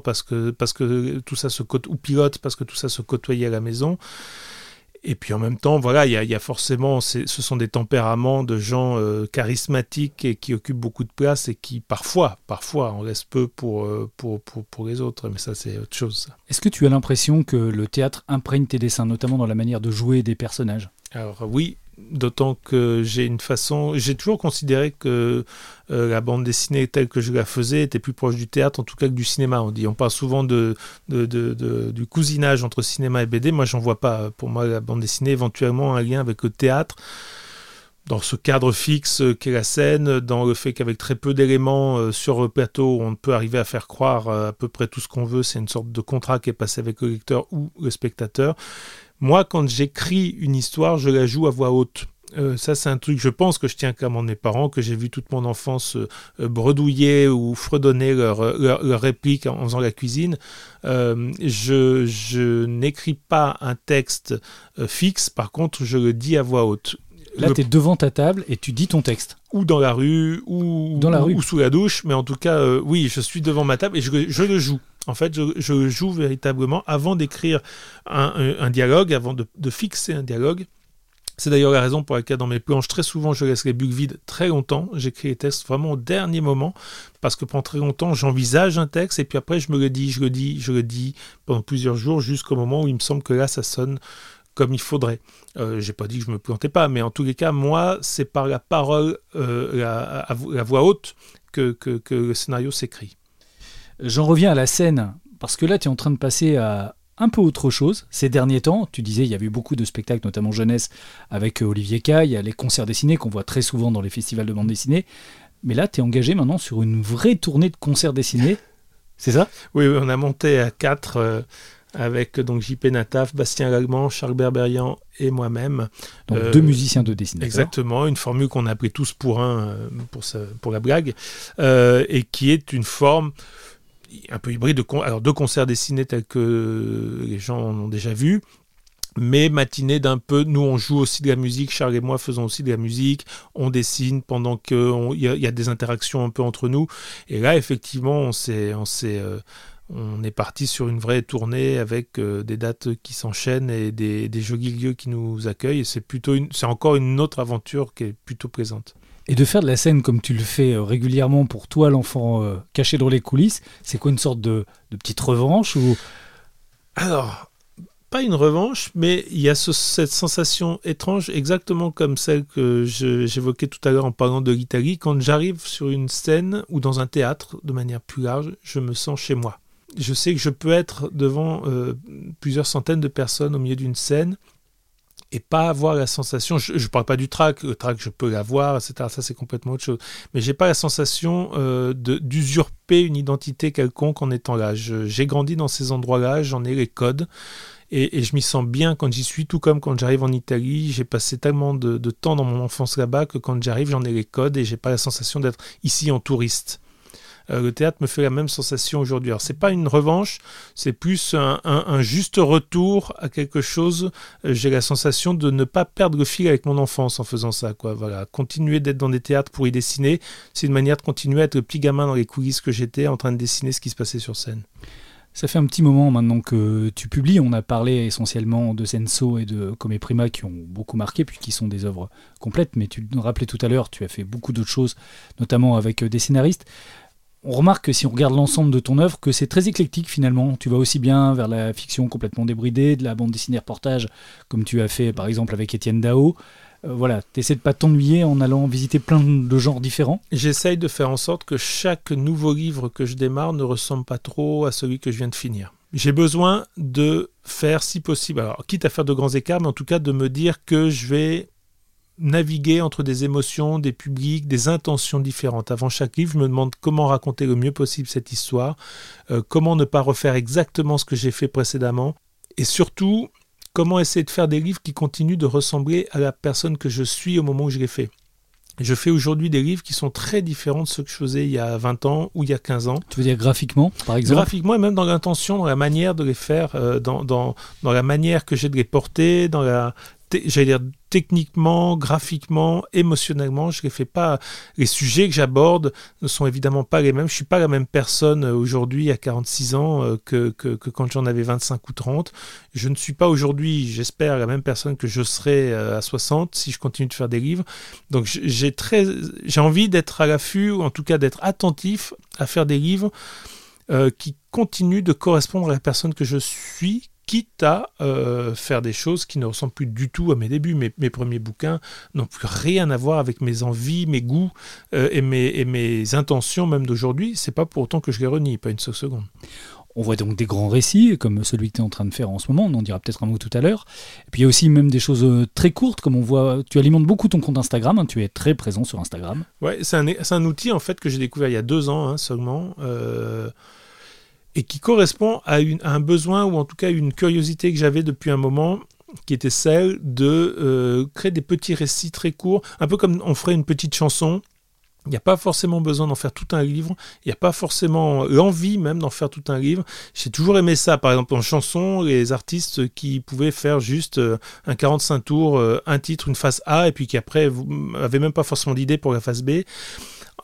parce que, parce que tout ça se côtoie, ou Pilote parce que tout ça se côtoyait à la maison. Et puis en même temps, voilà, il y, a, forcément, ce sont des tempéraments de gens euh, charismatiques et qui occupent beaucoup de place et qui parfois, parfois, en laissent peu pour, euh, pour, pour, pour, les autres. Mais ça, c'est autre chose. Est-ce que tu as l'impression que le théâtre imprègne tes dessins, notamment dans la manière de jouer des personnages? Alors oui, D'autant que j'ai une façon. J'ai toujours considéré que euh, la bande dessinée telle que je la faisais était plus proche du théâtre, en tout cas que du cinéma. On dit, on parle souvent de, du cousinage entre cinéma et BD. Moi, j'en vois pas. Pour moi, la bande dessinée, éventuellement, un lien avec le théâtre dans ce cadre fixe qu'est la scène, dans le fait qu'avec très peu d'éléments euh, sur le plateau, on peut arriver à faire croire euh, à peu près tout ce qu'on veut. C'est une sorte de contrat qui est passé avec le lecteur ou le spectateur. Moi, quand j'écris une histoire, je la joue à voix haute. Euh, ça, c'est un truc, je pense que je tiens comme mes parents, que j'ai vu toute mon enfance euh, euh, bredouiller ou fredonner leurs leur, répliques en, faisant la cuisine. je, je n'écris pas un texte fixe, par contre, je le dis à voix haute. Là, tu es devant ta table et tu dis ton texte. Ou dans la rue, ou, dans la rue. ou sous la douche, mais en tout cas, oui, je suis devant ma table et je, je le joue. En fait, je, joue véritablement avant d'écrire un, dialogue, avant de, fixer un dialogue. C'est d'ailleurs la raison pour laquelle dans mes planches, très souvent, je laisse les bulles vides très longtemps. J'écris les textes vraiment au dernier moment, parce que pendant très longtemps, j'envisage un texte, et puis après, je me le dis, je le dis, je le dis pendant plusieurs jours, jusqu'au moment où il me semble que là, ça sonne comme il faudrait. Euh, J'ai pas dit que je me plantais pas, mais en tous les cas, moi, c'est par la parole, euh, la, la, voix haute, que, que, que le scénario s'écrit. J'en reviens à la scène, parce que là, tu es en train de passer à un peu autre chose. Ces derniers temps, tu disais, il y avait beaucoup de spectacles, notamment jeunesse, avec euh, Olivier K, il y a les concerts dessinés qu'on voit très souvent dans les festivals de bande dessinée. Mais là, tu es engagé maintenant sur une vraie tournée de concerts dessinés. C'est ça? Oui, on a monté à quatre euh, avec donc JP Nataf, Bastien Lagman, Charles Berberian et moi-même. Donc deux euh, musiciens de dessinateurs. Exactement, une formule qu'on a pris tous pour un, pour, pour la blague, et qui est une forme un peu hybride, de, alors concerts dessinés tels que les gens en ont déjà vu, mais matinée d'un peu, nous on joue aussi de la musique, Charles et moi faisons aussi de la musique, on dessine pendant qu'il y, y, a des interactions un peu entre nous, et là effectivement on s'est, on s'est, euh, on est parti sur une vraie tournée avec des dates qui s'enchaînent et des, jolis lieux qui nous accueillent. C'est plutôt c'est encore une autre aventure qui est plutôt présente. Et de faire de la scène comme tu le fais régulièrement pour toi, l'enfant caché dans les coulisses, c'est quoi une sorte de, de petite revanche ou? Alors, pas une revanche, mais il y a cette sensation étrange, exactement comme celle que j'évoquais tout à l'heure en parlant de l'Italie. Quand j'arrive sur une scène ou dans un théâtre, de manière plus large, je me sens chez moi. Je sais que je peux être devant euh, plusieurs centaines de personnes au milieu d'une scène et pas avoir la sensation, je ne parle pas du track, le track je peux l'avoir, etc. Ça c'est complètement autre chose. Mais j'ai pas la sensation euh, d'usurper une identité quelconque en étant là. J'ai grandi dans ces endroits-là, j'en ai les codes. Et, je m'y sens bien quand j'y suis, tout comme quand j'arrive en Italie. J'ai passé tellement de, temps dans mon enfance là-bas que quand j'arrive, j'en ai les codes et j'ai pas la sensation d'être ici en touriste. Euh, le théâtre me fait la même sensation aujourd'hui. Alors c'est pas une revanche, c'est plus un, juste retour à quelque chose. Euh, j'ai la sensation de ne pas perdre le fil avec mon enfance en faisant ça. Quoi. Voilà, continuer d'être dans des théâtres pour y dessiner, c'est une manière de continuer à être le petit gamin dans les coulisses que j'étais, en train de dessiner ce qui se passait sur scène. Ça fait un petit moment maintenant que tu publies. On a parlé essentiellement de Senso et de Come Prima qui ont beaucoup marqué, puis qui sont des œuvres complètes. Mais tu nous rappelais tout à l'heure, tu as fait beaucoup d'autres choses, notamment avec euh, des scénaristes. On remarque que si on regarde l'ensemble de ton œuvre, que c'est très éclectique finalement. Tu vas aussi bien vers la fiction complètement débridée, de la bande dessinée reportage, comme tu as fait par exemple avec Étienne Dao. Euh, voilà, tu essaies de pas t'ennuyer en allant visiter plein de genres différents J'essaye de faire en sorte que chaque nouveau livre que je démarre ne ressemble pas trop à celui que je viens de finir. J'ai besoin de faire, si possible, alors quitte à faire de grands écarts, mais en tout cas de me dire que je vais naviguer entre des émotions, des publics, des intentions différentes. Avant chaque livre, je me demande comment raconter le mieux possible cette histoire, euh, comment ne pas refaire exactement ce que j'ai fait précédemment, et surtout comment essayer de faire des livres qui continuent de ressembler à la personne que je suis au moment où je les fais. Je fais aujourd'hui des livres qui sont très différents de ceux que je faisais il y a 20 ans ou il y a 15 ans. Tu veux dire graphiquement, par exemple? Graphiquement et même dans l'intention, dans la manière de les faire, euh, dans, dans, dans, la manière que j'ai de les porter, dans la, j'allais dire techniquement, graphiquement, émotionnellement, je ne fais pas. Les sujets que j'aborde ne sont évidemment pas les mêmes. Je suis pas la même personne euh, aujourd'hui à 46 ans euh, que, que, quand j'en avais 25 ou 30. Je ne suis pas aujourd'hui, j'espère, la même personne que je serai euh, à 60 si je continue de faire des livres. Donc j'ai très, j'ai envie d'être à l'affût, ou en tout cas d'être attentif à faire des livres qui continuent de correspondre à la personne que je suis, quitte à euh, faire des choses qui ne ressemblent plus du tout à mes débuts. Mes, mes premiers bouquins n'ont plus rien à voir avec mes envies, mes goûts euh, et, mes, et, mes, intentions même d'aujourd'hui. C'est pas pour autant que je les renie, pas une seule seconde. On voit donc des grands récits, comme celui que tu es en train de faire en ce moment, on en dira peut-être un mot tout à l'heure. Et puis il y a aussi même des choses euh, très courtes, comme on voit, tu alimentes beaucoup ton compte Instagram, hein, tu es très présent sur Instagram. Ouais, c'est un, un, outil en fait que j'ai découvert il y a deux ans hein, seulement et qui correspond à, un besoin ou en tout cas une curiosité que j'avais depuis un moment qui était celle de euh, créer des petits récits très courts, un peu comme on ferait une petite chanson. Il n'y a pas forcément besoin d'en faire tout un livre, il n'y a pas forcément l'envie même d'en faire tout un livre. J'ai toujours aimé ça, par exemple en chanson, les artistes qui pouvaient faire juste euh, un 45 tours, euh, un titre, une phase A, et puis qui après n'avaient même pas forcément d'idée pour la phase B.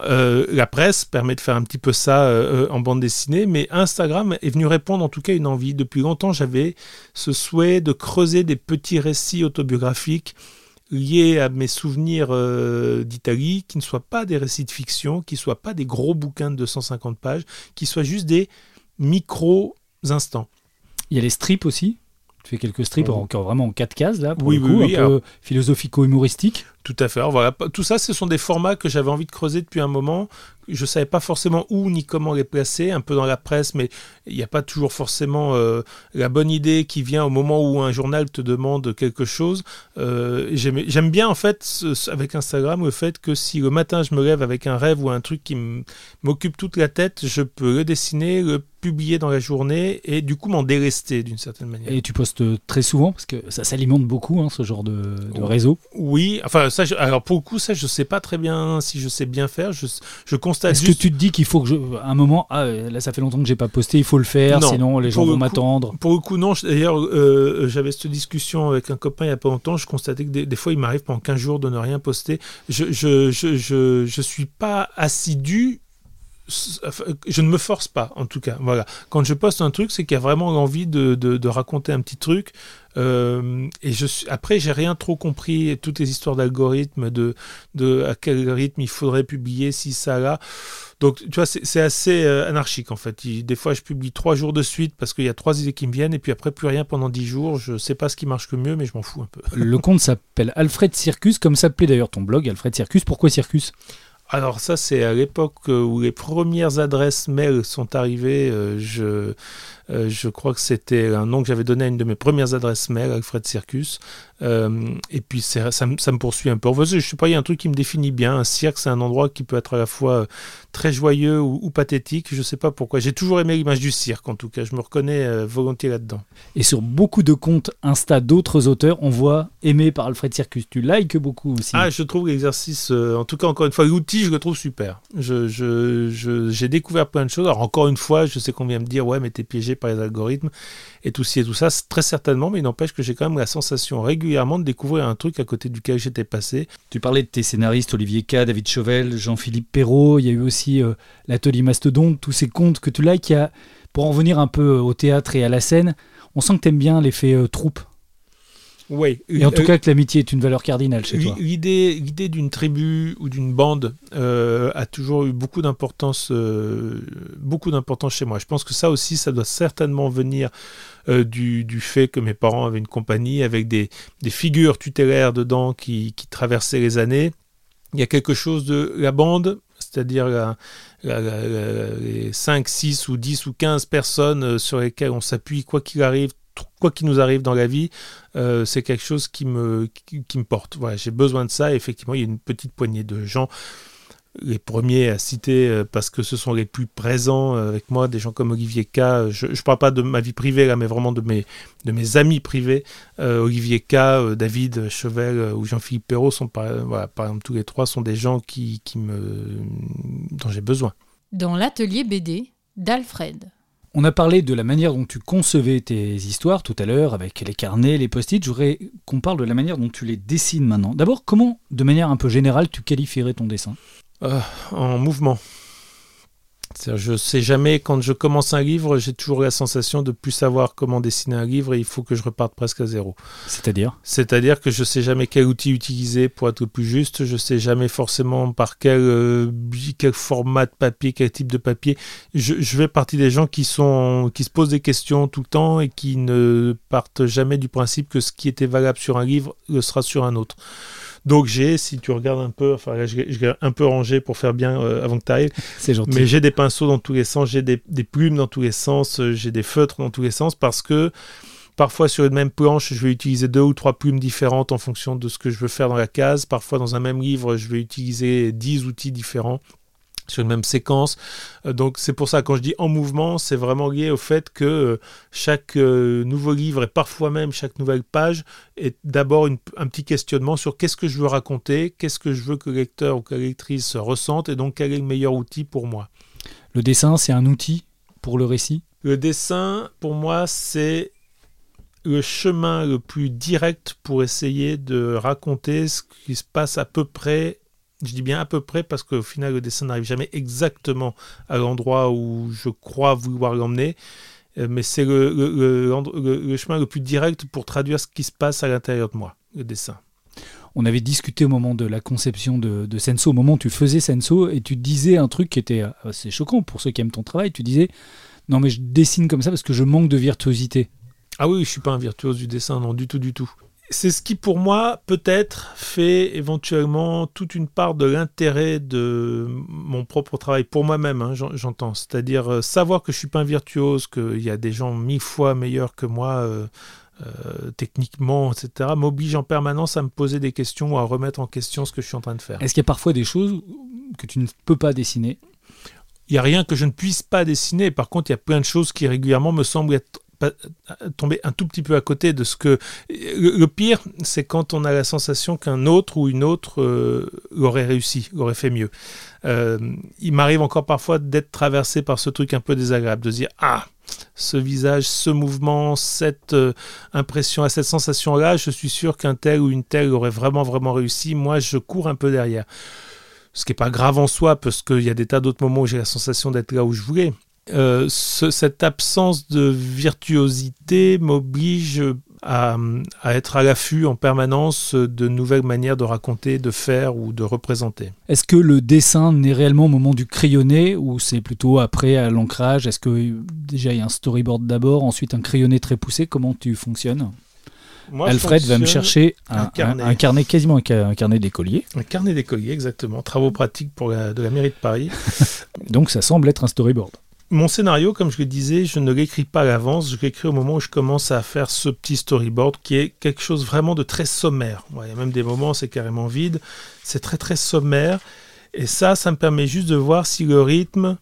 Euh, la presse permet de faire un petit peu ça euh, en bande dessinée, mais Instagram est venu répondre en tout cas à une envie. Depuis longtemps, j'avais ce souhait de creuser des petits récits autobiographiques liés à mes souvenirs euh, d'Italie, qui ne soient pas des récits de fiction, qui ne soient pas des gros bouquins de 250 pages, qui soient juste des micro-instants. Il y a les strips aussi tu fais quelques strips encore vraiment en quatre cases là, pour oui, le coup, un peu philosophico-humoristique. Tout à fait. voilà, tout ça, ce sont des formats que j'avais envie de creuser depuis un moment. Je ne savais pas forcément où ni comment les placer, un peu dans la presse, mais il n'y a pas toujours forcément euh, la bonne idée qui vient au moment où un journal te demande quelque chose. Euh, J'aime bien en fait avec Instagram le fait que si le matin je me lève avec un rêve ou un truc qui m'occupe toute la tête, je peux le dessiner, le publier dans la journée et du coup m'en délester d'une certaine manière. Et tu postes très souvent parce que ça s'alimente beaucoup hein, ce genre de, réseau. Oui, enfin ça, alors pour le coup ça je sais pas très bien si je sais bien faire. Je, je constate. Est-ce que tu te dis qu'il faut que je, à un moment, ah, là ça fait longtemps que j'ai pas posté, il faut le faire, sinon les gens vont m'attendre. Pour le coup non. D'ailleurs euh, j'avais cette discussion avec un copain il y a pas longtemps. Je constatais que des, fois il m'arrive pendant 15 jours de ne rien poster. Je je, je, je, je suis pas assidu je ne me force pas, en tout cas. Voilà. Quand je poste un truc, c'est qu'il y a vraiment envie de, de, raconter un petit truc. Euh, et je suis, après, j'ai rien trop compris, toutes les histoires d'algorithmes, de, de à quel rythme il faudrait publier, si ça, là. Donc, tu vois, c'est assez euh, anarchique en fait. des fois, je publie trois jours de suite parce qu'il y a trois idées qui me viennent, et puis après, plus rien pendant dix jours. Je sais pas ce qui marche le mieux, mais je m'en fous un peu. Le compte s'appelle Alfred Circus, comme s'appelait d'ailleurs ton blog, Alfred Circus. Pourquoi Circus? Alors ça, c'est à l'époque où les premières adresses mail sont arrivées. Euh, je, euh, je crois que c'était un nom que j'avais donné à une de mes premières adresses mail, Alfred Circus. et puis ça, ça, me poursuit un peu. je sais pas, il y a un truc qui me définit bien. Un cirque, c'est un endroit qui peut être à la fois très joyeux ou, pathétique. Je sais pas pourquoi. J'ai toujours aimé l'image du cirque, en tout cas. Je me reconnais volontiers là-dedans. Et sur beaucoup de comptes Insta d'autres auteurs, on voit aimé par Alfred Circus. Tu likes beaucoup aussi. Ah, je trouve l'exercice, en tout cas, encore une fois, l'outil, je le trouve super. J'ai je, découvert plein de choses. Alors, encore une fois, je sais qu'on vient me dire, ouais, mais t'es piégé par les algorithmes et tout ci et tout ça. Très certainement, mais il n'empêche que j'ai quand même la sensation régulièrement de découvrir un truc à côté duquel j'étais passé. Tu parlais de tes scénaristes, Olivier K, David Chauvel, Jean-Philippe Perrault. Il y a eu aussi euh, l'atelier Mastodonte, tous ces contes que tu likes. Pour en venir un peu au théâtre et à la scène, on sent que tu aimes bien l'effet euh, troupe. Oui. Et en tout euh, cas que l'amitié est une valeur cardinale chez toi. L'idée, l'idée d'une tribu ou d'une bande euh, a toujours eu beaucoup d'importance, euh, beaucoup d'importance chez moi. Je pense que ça aussi, ça doit certainement venir du, du, fait que mes parents avaient une compagnie avec des, des figures tutélaires dedans qui, qui, traversaient les années. Il y a quelque chose de la bande, c'est-à-dire les 5, 6 ou 10 ou 15 personnes sur lesquelles on s'appuie quoi qu'il arrive quoi qu'il nous arrive dans la vie, euh, c'est quelque chose qui me, qui, me porte. Voilà, j'ai besoin de ça. effectivement, il y a une petite poignée de gens, les premiers à citer euh, parce que ce sont les plus présents euh, avec moi, des gens comme Olivier K. Je ne parle pas de ma vie privée là, mais vraiment de mes, de mes amis privés. Olivier K, David Chevel ou Jean-Philippe Perrault sont par, voilà, par exemple tous les trois sont des gens qui, qui me, dont j'ai besoin. Dans l'atelier BD d'Alfred. On a parlé de la manière dont tu concevais tes histoires tout à l'heure, avec les carnets, les post-it. Je voudrais qu'on parle de la manière dont tu les dessines maintenant. D'abord, comment, de manière un peu générale, tu qualifierais ton dessin? Euh, En mouvement. Je sais jamais, quand je commence un livre, j'ai toujours la sensation de plus savoir comment dessiner un livre et il faut que je reparte presque à zéro. C'est-à-dire? C'est-à-dire que je sais jamais quel outil utiliser pour être le plus juste, je sais jamais forcément par quel, euh, quel format de papier, quel type de papier. Je, je fais partie des gens qui, sont, qui se posent des questions tout le temps et qui ne partent jamais du principe que ce qui était valable sur un livre le sera sur un autre. Donc j'ai, si tu regardes un peu, enfin je, un peu rangé pour faire bien euh, avant que tu arrives. C'est gentil. Mais j'ai des pinceaux dans tous les sens, j'ai des, plumes dans tous les sens, euh, j'ai des feutres dans tous les sens parce que Parfois sur une même planche, je vais utiliser deux ou trois plumes différentes en fonction de ce que je veux faire dans la case. Parfois dans un même livre, je vais utiliser dix outils différents sur une même séquence. Euh, donc c'est pour ça quand je dis en mouvement, c'est vraiment lié au fait que euh, chaque euh, nouveau livre et parfois même chaque nouvelle page est d'abord un petit questionnement sur qu'est-ce que je veux raconter, qu'est-ce que je veux que le lecteur ou que la lectrice ressente et donc quel est le meilleur outil pour moi. Le dessin, c'est un outil pour le récit? Le dessin, pour moi, c'est le chemin le plus direct pour essayer de raconter ce qui se passe à peu près je dis bien à peu près parce qu'au final, le dessin n'arrive jamais exactement à l'endroit où je crois vouloir l'emmener. Euh, mais c'est le, chemin le plus direct pour traduire ce qui se passe à l'intérieur de moi, le dessin. On avait discuté au moment de la conception de, de, Senso, au moment où tu faisais Senso, et tu disais un truc qui était assez choquant pour ceux qui aiment ton travail. Tu disais Non, mais je dessine comme ça parce que je manque de virtuosité. Ah oui, je suis pas un virtuose du dessin, non, du tout, du tout c'est ce qui pour moi peut-être fait éventuellement toute une part de l'intérêt de mon propre travail pour moi-même, hein, j'entends. C'est-à-dire euh, savoir que je suis pas un virtuose, qu'il y a des gens mille fois meilleurs que moi euh, euh, techniquement, etc., m'oblige en permanence à me poser des questions ou à remettre en question ce que je suis en train de faire. Est-ce qu'il y a parfois des choses que tu ne peux pas dessiner? Il n'y a rien que je ne puisse pas dessiner. Par contre, il y a plein de choses qui régulièrement me semblent être tomber un tout petit peu à côté de ce que... Le, pire, c'est quand on a la sensation qu'un autre ou une autre euh, aurait réussi, aurait fait mieux. Euh, il m'arrive encore parfois d'être traversé par ce truc un peu désagréable, de dire Ah, ce visage, ce mouvement, cette euh, impression, cette sensation-là, je suis sûr qu'un tel ou une telle aurait vraiment, vraiment réussi. Moi, je cours un peu derrière. ce qui n'est pas grave en soi, parce qu'il y a des tas d'autres moments où j'ai la sensation d'être là où je voulais. Euh, cette absence de virtuosité m'oblige à, être à l'affût en permanence de nouvelles manières de raconter, de faire ou de représenter. Est-ce que le dessin naît réellement au moment du crayonné ou c'est plutôt après à l'ancrage? Est-ce que déjà il y a un storyboard d'abord, ensuite un crayonné très poussé? Comment tu fonctionnes? Alfred va me chercher un, carnet. quasiment un, carnet d'écolier. Un carnet d'écolier, exactement. Travaux pratiques pour de la mairie de Paris. Donc ça semble être un storyboard. Mon scénario, comme je le disais, je ne l'écris pas à l'avance, je l'écris au moment où je commence à faire ce petit storyboard qui est quelque chose vraiment de très sommaire. il y a même des moments, c'est carrément vide, c'est très très sommaire. Et ça, ça me permet juste de voir si le rythme,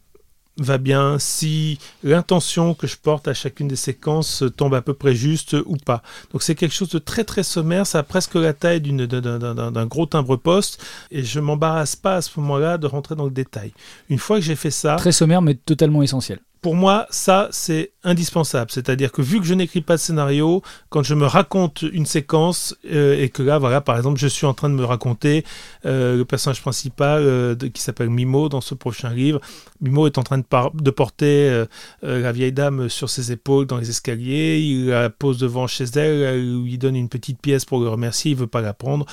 va bien, si l'intention que je porte à chacune des séquences tombe à peu près juste ou pas. Donc c'est quelque chose de très très sommaire, ça a presque la taille d'un gros timbre-poste, et je m'embarrasse pas à ce moment-là de rentrer dans le détail. Une fois que j'ai fait ça... Très sommaire mais totalement essentiel pour moi, ça, c'est indispensable. C'est-à-dire que vu que je n'écris pas de scénario, quand je me raconte une séquence, euh, et que là, voilà, par exemple, je suis en train de me raconter euh, le personnage principal euh, qui s'appelle Mimo dans ce prochain livre. Mimo est en train de, porter la vieille dame sur ses épaules dans les escaliers. Il la pose devant chez elle, elle lui donne une petite pièce pour le remercier. Il veut pas la prendre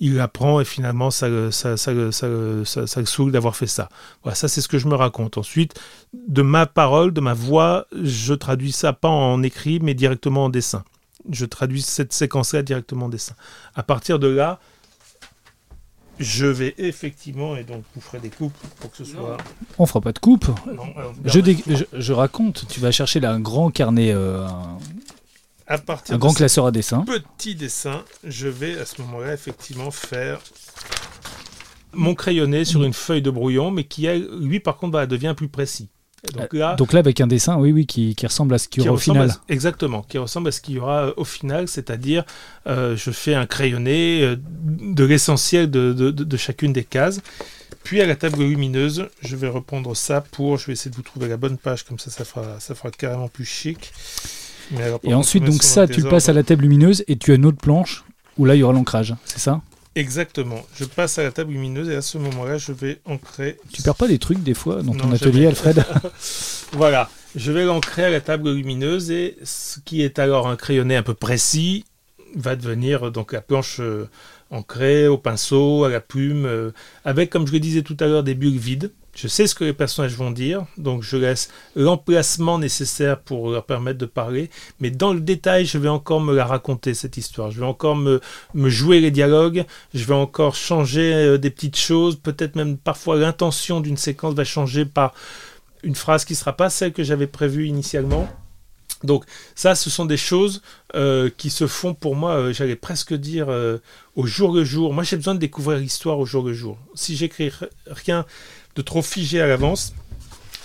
il apprend et finalement ça, ça, ça, ça, le saoule d'avoir fait ça. Voilà, ça c'est ce que je me raconte. Ensuite, de ma parole, de ma voix, je traduis ça pas en écrit mais directement en dessin. Je traduis cette séquence-là directement en dessin. À partir de là, je vais effectivement, et donc vous ferez des coupes pour que ce soit. On fera pas de coupe. je, je, raconte, tu vas chercher là un grand carnet, euh, à partir un grand classeur à dessin. Petit dessin, je vais à ce moment-là effectivement faire mon crayonné sur une feuille de brouillon, mais qui, lui, par contre, bah, devient plus précis. Donc là, donc là, avec un dessin, oui, oui, qui, ressemble à ce qu'il y aura au final. exactement, qui ressemble à ce qu'il y aura euh, au final, c'est-à-dire euh, je fais un crayonné euh, de l'essentiel de, de, chacune des cases. Puis à la table lumineuse, je vais reprendre ça pour, je vais essayer de vous trouver la bonne page, comme ça, ça fera, ça fera carrément plus chic et ensuite, donc ça, tu le passes à la table lumineuse et tu as une autre planche où là, il y aura l'ancrage, c'est ça? Exactement. Je passe à la table lumineuse et à ce moment-là, je vais ancrer. Tu perds pas des trucs des fois dans ton atelier, Alfred? Voilà. Je vais l'ancrer à la table lumineuse et ce qui est alors un crayonné un peu précis va devenir donc la planche euh, ancrée au pinceau, à la plume, euh, avec, comme je le disais tout à l'heure, des bulles vides. Je sais ce que les personnages vont dire, donc je laisse l'emplacement nécessaire pour leur permettre de parler, mais dans le détail, je vais encore me la raconter, cette histoire. Je vais encore me, jouer les dialogues, je vais encore changer euh, des petites choses, peut-être même parfois l'intention d'une séquence va changer par une phrase qui ne sera pas celle que j'avais prévue initialement. Donc ça, ce sont des choses euh, qui se font pour moi, euh, j'allais presque dire, au jour le jour. Moi, j'ai besoin de découvrir l'histoire au jour le jour. Si j'écris rien de trop figé à l'avance.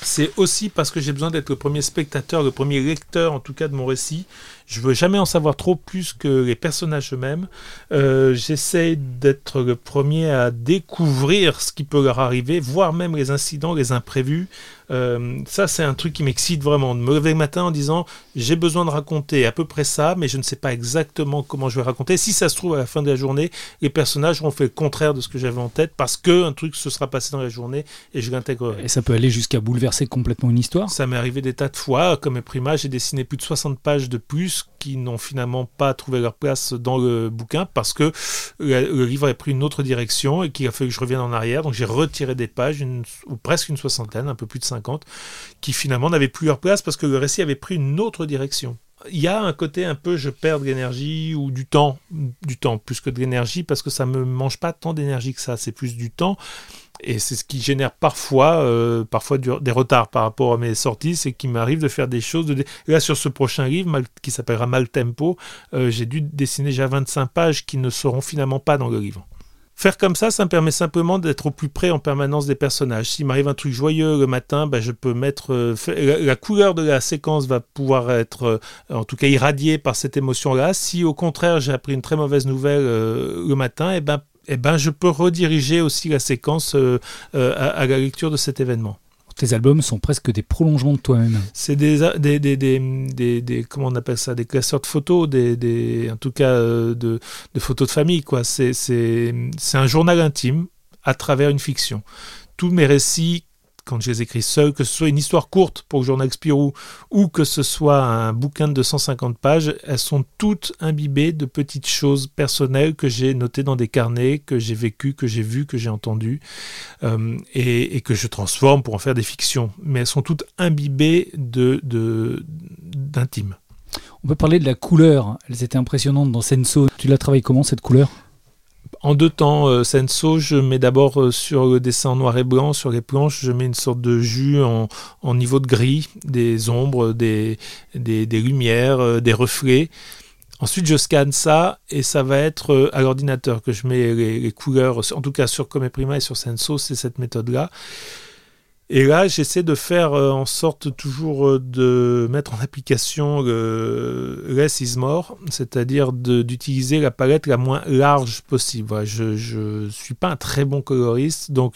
C'est aussi parce que j'ai besoin d'être le premier spectateur, le premier lecteur en tout cas de mon récit. Je veux jamais en savoir trop plus que les personnages eux-mêmes. Euh, j'essaie d'être le premier à découvrir ce qui peut leur arriver, voire même les incidents, les imprévus. Euh, ça, c'est un truc qui m'excite vraiment. De me lever le matin en disant j'ai besoin de raconter à peu près ça, mais je ne sais pas exactement comment je vais raconter. Si ça se trouve, à la fin de la journée, les personnages auront fait le contraire de ce que j'avais en tête parce qu'un truc se sera passé dans la journée et je l'intégrerai. Et ça peut aller jusqu'à bouleverser complètement une histoire Ça m'est arrivé des tas de fois. Comme Prima, j'ai dessiné plus de 60 pages de plus qui n'ont finalement pas trouvé leur place dans le bouquin parce que le livre a pris une autre direction et qu'il a fallu que je revienne en arrière. Donc j'ai retiré des pages, ou presque une soixantaine, un peu plus de 50, qui finalement n'avaient plus leur place parce que le récit avait pris une autre direction. Il y a un côté un peu je perds de l'énergie ou du temps, du temps plus que de l'énergie parce que ça me mange pas tant d'énergie que ça, c'est plus du temps et c'est ce qui génère parfois, euh, parfois des retards par rapport à mes sorties, c'est qu'il m'arrive de faire des choses. De... Là, sur ce prochain livre, qui s'appellera Mal Tempo, euh, j'ai dû dessiner déjà 25 pages qui ne seront finalement pas dans le livre. Faire comme ça, ça me permet simplement d'être au plus près en permanence des personnages. S'il m'arrive un truc joyeux le matin, ben je peux mettre euh, la, couleur de la séquence va pouvoir être, en tout cas, irradiée par cette émotion-là. Si au contraire j'ai appris une très mauvaise nouvelle le matin, et eh ben eh ben, je peux rediriger aussi la séquence euh, euh, à, la lecture de cet événement. Tes albums sont presque des prolongements de toi-même. C'est des des, des, des, des, comment on appelle ça, des classeurs de photos, des, en tout cas euh, de, de, photos de famille. quoi. C'est un journal intime à travers une fiction. Tous mes récits quand je les écris seuls, que ce soit une histoire courte pour le journal Spirou ou que ce soit un bouquin de 250 pages, elles sont toutes imbibées de petites choses personnelles que j'ai notées dans des carnets, que j'ai vécues, que j'ai vues, que j'ai entendues euh, et, que je transforme pour en faire des fictions. Mais elles sont toutes imbibées de, d'intime. On peut parler de la couleur. Elles étaient impressionnantes dans Senso. Tu l'as travaillé comment cette couleur? En deux temps, euh, Senso, je mets d'abord euh, sur le dessin noir et blanc, sur les planches, je mets une sorte de jus en, niveau de gris, des ombres, des, lumières, euh, des reflets. Ensuite, je scanne ça et ça va être à l'ordinateur que je mets les, couleurs, en tout cas sur Comeprima et sur Senso, c'est cette méthode-là. Et là, j'essaie de faire euh, en sorte toujours euh, de mettre en application le less is more, c'est-à-dire d'utiliser la palette la moins large possible. je ne suis pas un très bon coloriste, donc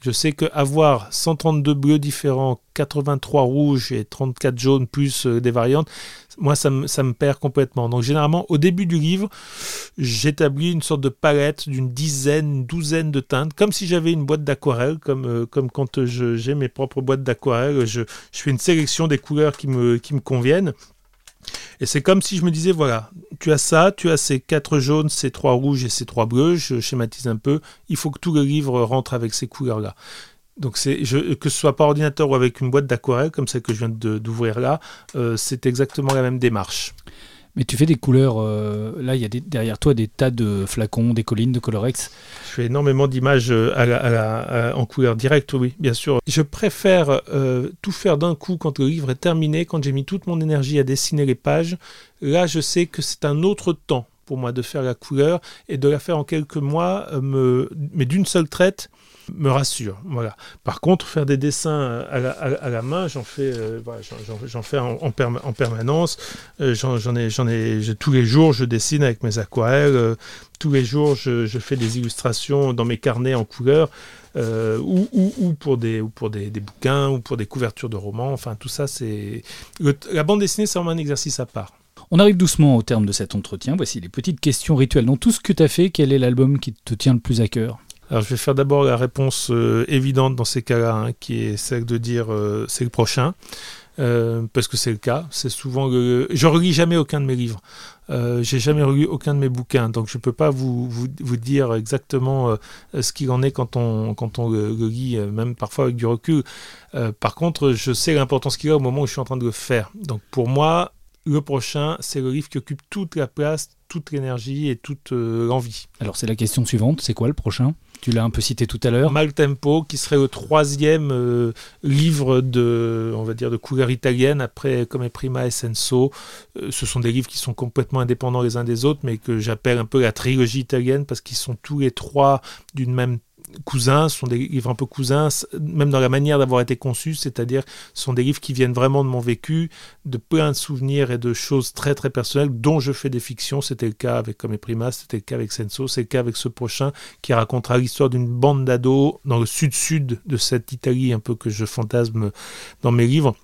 je sais qu'avoir 132 bleus différents, 83 rouges et 34 jaunes plus euh, des variantes, moi ça me, ça me, perd complètement. Donc généralement au début du livre, j'établis une sorte de palette d'une dizaine, une douzaine de teintes, comme si j'avais une boîte d'aquarelle, comme, euh, comme quand j'ai mes propres boîtes d'aquarelle, je, je, fais une sélection des couleurs qui me, qui me conviennent. Et c'est comme si je me disais, voilà, tu as ça, tu as ces quatre jaunes, ces trois rouges et ces trois bleus, je schématise un peu, il faut que tout le livre rentre avec ces couleurs-là. Donc c'est que ce soit par ordinateur ou avec une boîte d'aquarelle comme celle que je viens d'ouvrir là, euh, c'est exactement la même démarche. Mais tu fais des couleurs, euh, là il y a derrière toi des tas de flacons, des collines de Colorex. Je fais énormément d'images euh, en couleur directe, oui, bien sûr. Je préfère euh, tout faire d'un coup quand le livre est terminé, quand j'ai mis toute mon énergie à dessiner les pages. Là je sais que c'est un autre temps pour moi de faire la couleur et de la faire en quelques mois, mais d'une seule traite, me rassure. Voilà. Par contre, faire des dessins à la, main, j'en fais, euh, j'en fais en, en, permanence. Euh, j'en ai, j'en ai, tous les jours, je dessine avec mes aquarelles. Euh, tous les jours, je, fais des illustrations dans mes carnets en couleur. ou, ou, pour, des, ou pour des, bouquins, ou pour des couvertures de romans. Enfin, tout ça, c'est. La bande dessinée, c'est vraiment un exercice à part. On arrive doucement au terme de cet entretien. Voici les petites questions rituelles. Dans tout ce que tu as fait, quel est l'album qui te tient le plus à cœur? Alors je vais faire d'abord la réponse euh, évidente dans ces cas-là, hein, qui est celle de dire euh, c'est le prochain, euh, parce que c'est le cas. C'est souvent le... je relis jamais aucun de mes livres. j'ai jamais relu aucun de mes bouquins, donc je ne peux pas vous, vous, vous, dire exactement ce qu'il en est quand on, quand on le, lit, même parfois avec du recul. par contre, je sais l'importance qu'il a au moment où je suis en train de le faire. Donc pour moi, le prochain, c'est le livre qui occupe toute la place, toute l'énergie et toute l'envie. Alors c'est la question suivante, c'est quoi le prochain? Tu l'as un peu cité tout à l'heure. Mal Tempo, qui serait le troisième euh, livre de, on va dire, de couleur italienne après Come Prima et Senso. Euh, ce sont des livres qui sont complètement indépendants les uns des autres, mais que j'appelle un peu la trilogie italienne parce qu'ils sont tous les trois d'une même cousins, sont des livres un peu cousins, même dans la manière d'avoir été conçus, c'est-à-dire ce sont des livres qui viennent vraiment de mon vécu, de plein de souvenirs et de choses très très personnelles dont je fais des fictions. C'était le cas avec Comme Prima, c'était le cas avec Senso, c'est le cas avec ce prochain qui racontera l'histoire d'une bande d'ados dans le sud-sud de cette Italie un peu que je fantasme dans mes livres,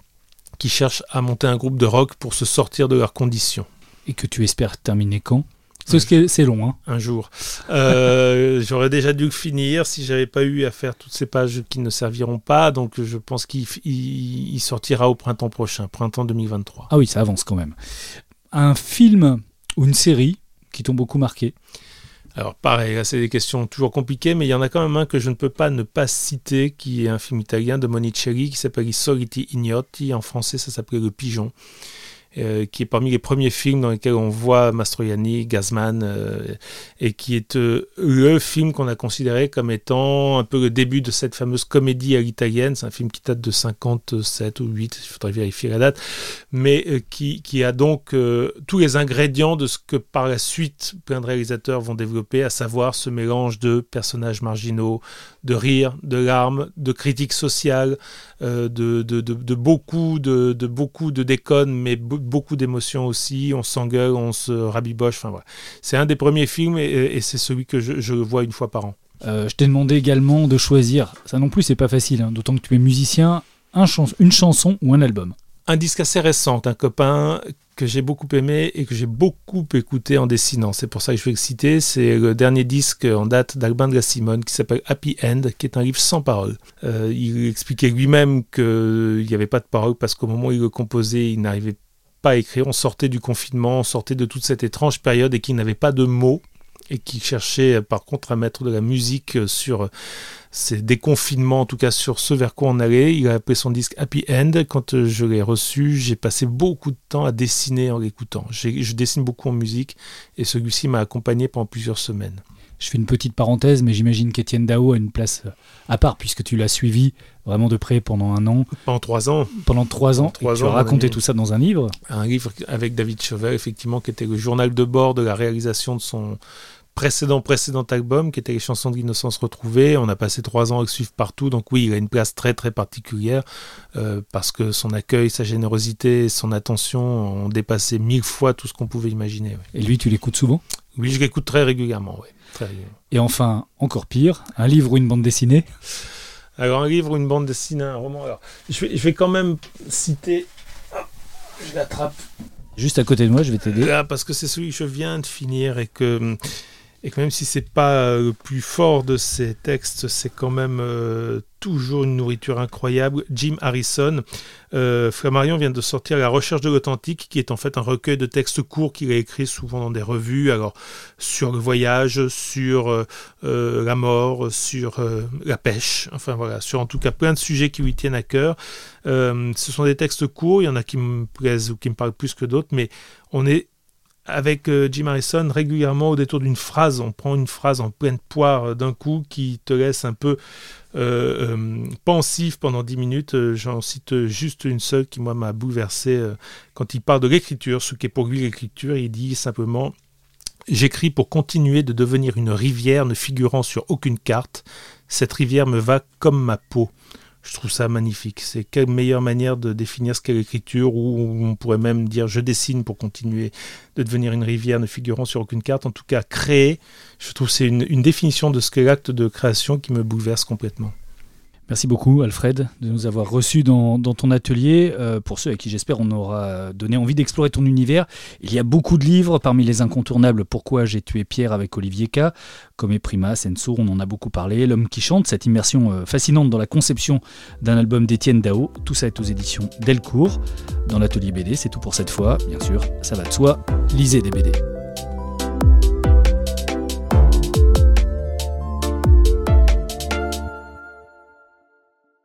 qui cherchent à monter un groupe de rock pour se sortir de leurs conditions. Et que tu espères terminer quand? C'est long. Hein. Un jour. Euh, j'aurais déjà dû finir si j'avais pas eu à faire toutes ces pages qui ne serviront pas. Donc je pense qu'il sortira au printemps prochain, printemps 2023. Ah oui, ça avance quand même. Un film ou une série qui t'ont beaucoup marqué? Alors pareil, là c'est des questions toujours compliquées, mais il y en a quand même un que je ne peux pas ne pas citer, qui est un film italien de Monicelli qui s'appelle I Soliti Ignoti. En français, ça s'appelait Le Pigeon. Euh, qui est parmi les premiers films dans lesquels on voit Mastroianni, Gazman, euh, et qui est euh, le film qu'on a considéré comme étant un peu le début de cette fameuse comédie à l'italienne. C'est un film qui date de 57 ou 8, il faudrait vérifier la date, mais qui, qui, a donc tous les ingrédients de ce que par la suite plein de réalisateurs vont développer, à savoir ce mélange de personnages marginaux, de rire, de larmes, de critiques sociales, de, de, de, de, beaucoup de, de beaucoup de déconnes, mais beaucoup d'émotions aussi. On s'engueule, on se rabiboche. Enfin voilà. C'est un des premiers films et, c'est celui que je, vois une fois par an. Euh, je t'ai demandé également de choisir. Ça non plus, c'est pas facile. Hein, d'autant que tu es musicien. Un une chanson ou un album un disque assez récent un copain que j'ai beaucoup aimé et que j'ai beaucoup écouté en dessinant. C'est pour ça que je le citer. C'est le dernier disque en date d'Alban Simone qui s'appelle Happy End, qui est un livre sans parole. Euh, il expliquait lui-même qu'il n'y avait pas de parole parce qu'au moment où il le composait, il n'arrivait pas à écrire. On sortait du confinement, on sortait de toute cette étrange période et qu'il n'avait pas de mots et qui cherchait par contre à mettre de la musique sur ces déconfinements, en tout cas sur ce vers quoi on allait. Il a appelé son disque Happy End. Quand je l'ai reçu, j'ai passé beaucoup de temps à dessiner en l'écoutant. Je dessine beaucoup en musique et celui-ci m'a accompagné pendant plusieurs semaines. Je fais une petite parenthèse, mais j'imagine qu'Étienne Dao a une place à part, puisque tu l'as suivi vraiment de près pendant un an. Pendant trois ans. Pendant trois ans. Trois tu as raconté tout ça dans un livre. Un livre avec David Chauvel, effectivement, qui était le journal de bord de la réalisation de son précédent précédent album qui était les chansons de l'innocence retrouvées. On a passé trois ans à le suivre partout, donc oui, il a une place très très particulière euh, parce que son accueil, sa générosité, son attention ont dépassé mille fois tout ce qu'on pouvait imaginer. Et lui, tu l'écoutes souvent? Oui, je l'écoute très régulièrement, oui. Très Et enfin, encore pire, un livre ou une bande dessinée? Alors un livre ou une bande dessinée, un roman. Alors, je vais, je vais quand même citer. je l'attrape. Juste à côté de moi, je vais t'aider. Ah, parce que c'est celui que je viens de finir et que et que même si c'est pas euh, le plus fort de ces textes, c'est quand même euh, toujours une nourriture incroyable. Jim Harrison, euh, Flammarion vient de sortir La recherche de l'authentique, qui est en fait un recueil de textes courts qu'il a écrit souvent dans des revues, alors sur le voyage, sur euh, la mort, sur la pêche, enfin voilà, sur en tout cas plein de sujets qui lui tiennent à cœur. ce sont des textes courts, il y en a qui me plaisent ou qui me parlent plus que d'autres, mais on est avec euh, Jim Harrison, régulièrement au détour d'une phrase, on prend une phrase en pleine poire euh, d'un coup qui te laisse un peu euh, pensif pendant 10 minutes. J'en cite juste une seule qui, moi, m'a bouleversé quand il parle de l'écriture, ce qu'est pour lui l'écriture. Il dit simplement J'écris pour continuer de devenir une rivière ne figurant sur aucune carte. Cette rivière me va comme ma peau. Je trouve ça magnifique. C'est quelle meilleure manière de définir ce qu'est l'écriture, ou on pourrait même dire je dessine pour continuer de devenir une rivière ne figurant sur aucune carte. En tout cas, créer, je trouve c'est une, une définition de ce qu'est l'acte de création qui me bouleverse complètement. Merci beaucoup Alfred de nous avoir reçus dans, ton atelier. Euh, pour ceux à qui j'espère on aura donné envie d'explorer ton univers, il y a beaucoup de livres, parmi les incontournables Pourquoi j'ai tué Pierre avec Olivier K, comme Prima, Sensour, on en a beaucoup parlé, L'homme qui chante, cette immersion euh, fascinante dans la conception d'un album d'Étienne Dao, tout ça est aux éditions Delcourt. Dans l'atelier BD, c'est tout pour cette fois, bien sûr, ça va de soi, lisez des BD.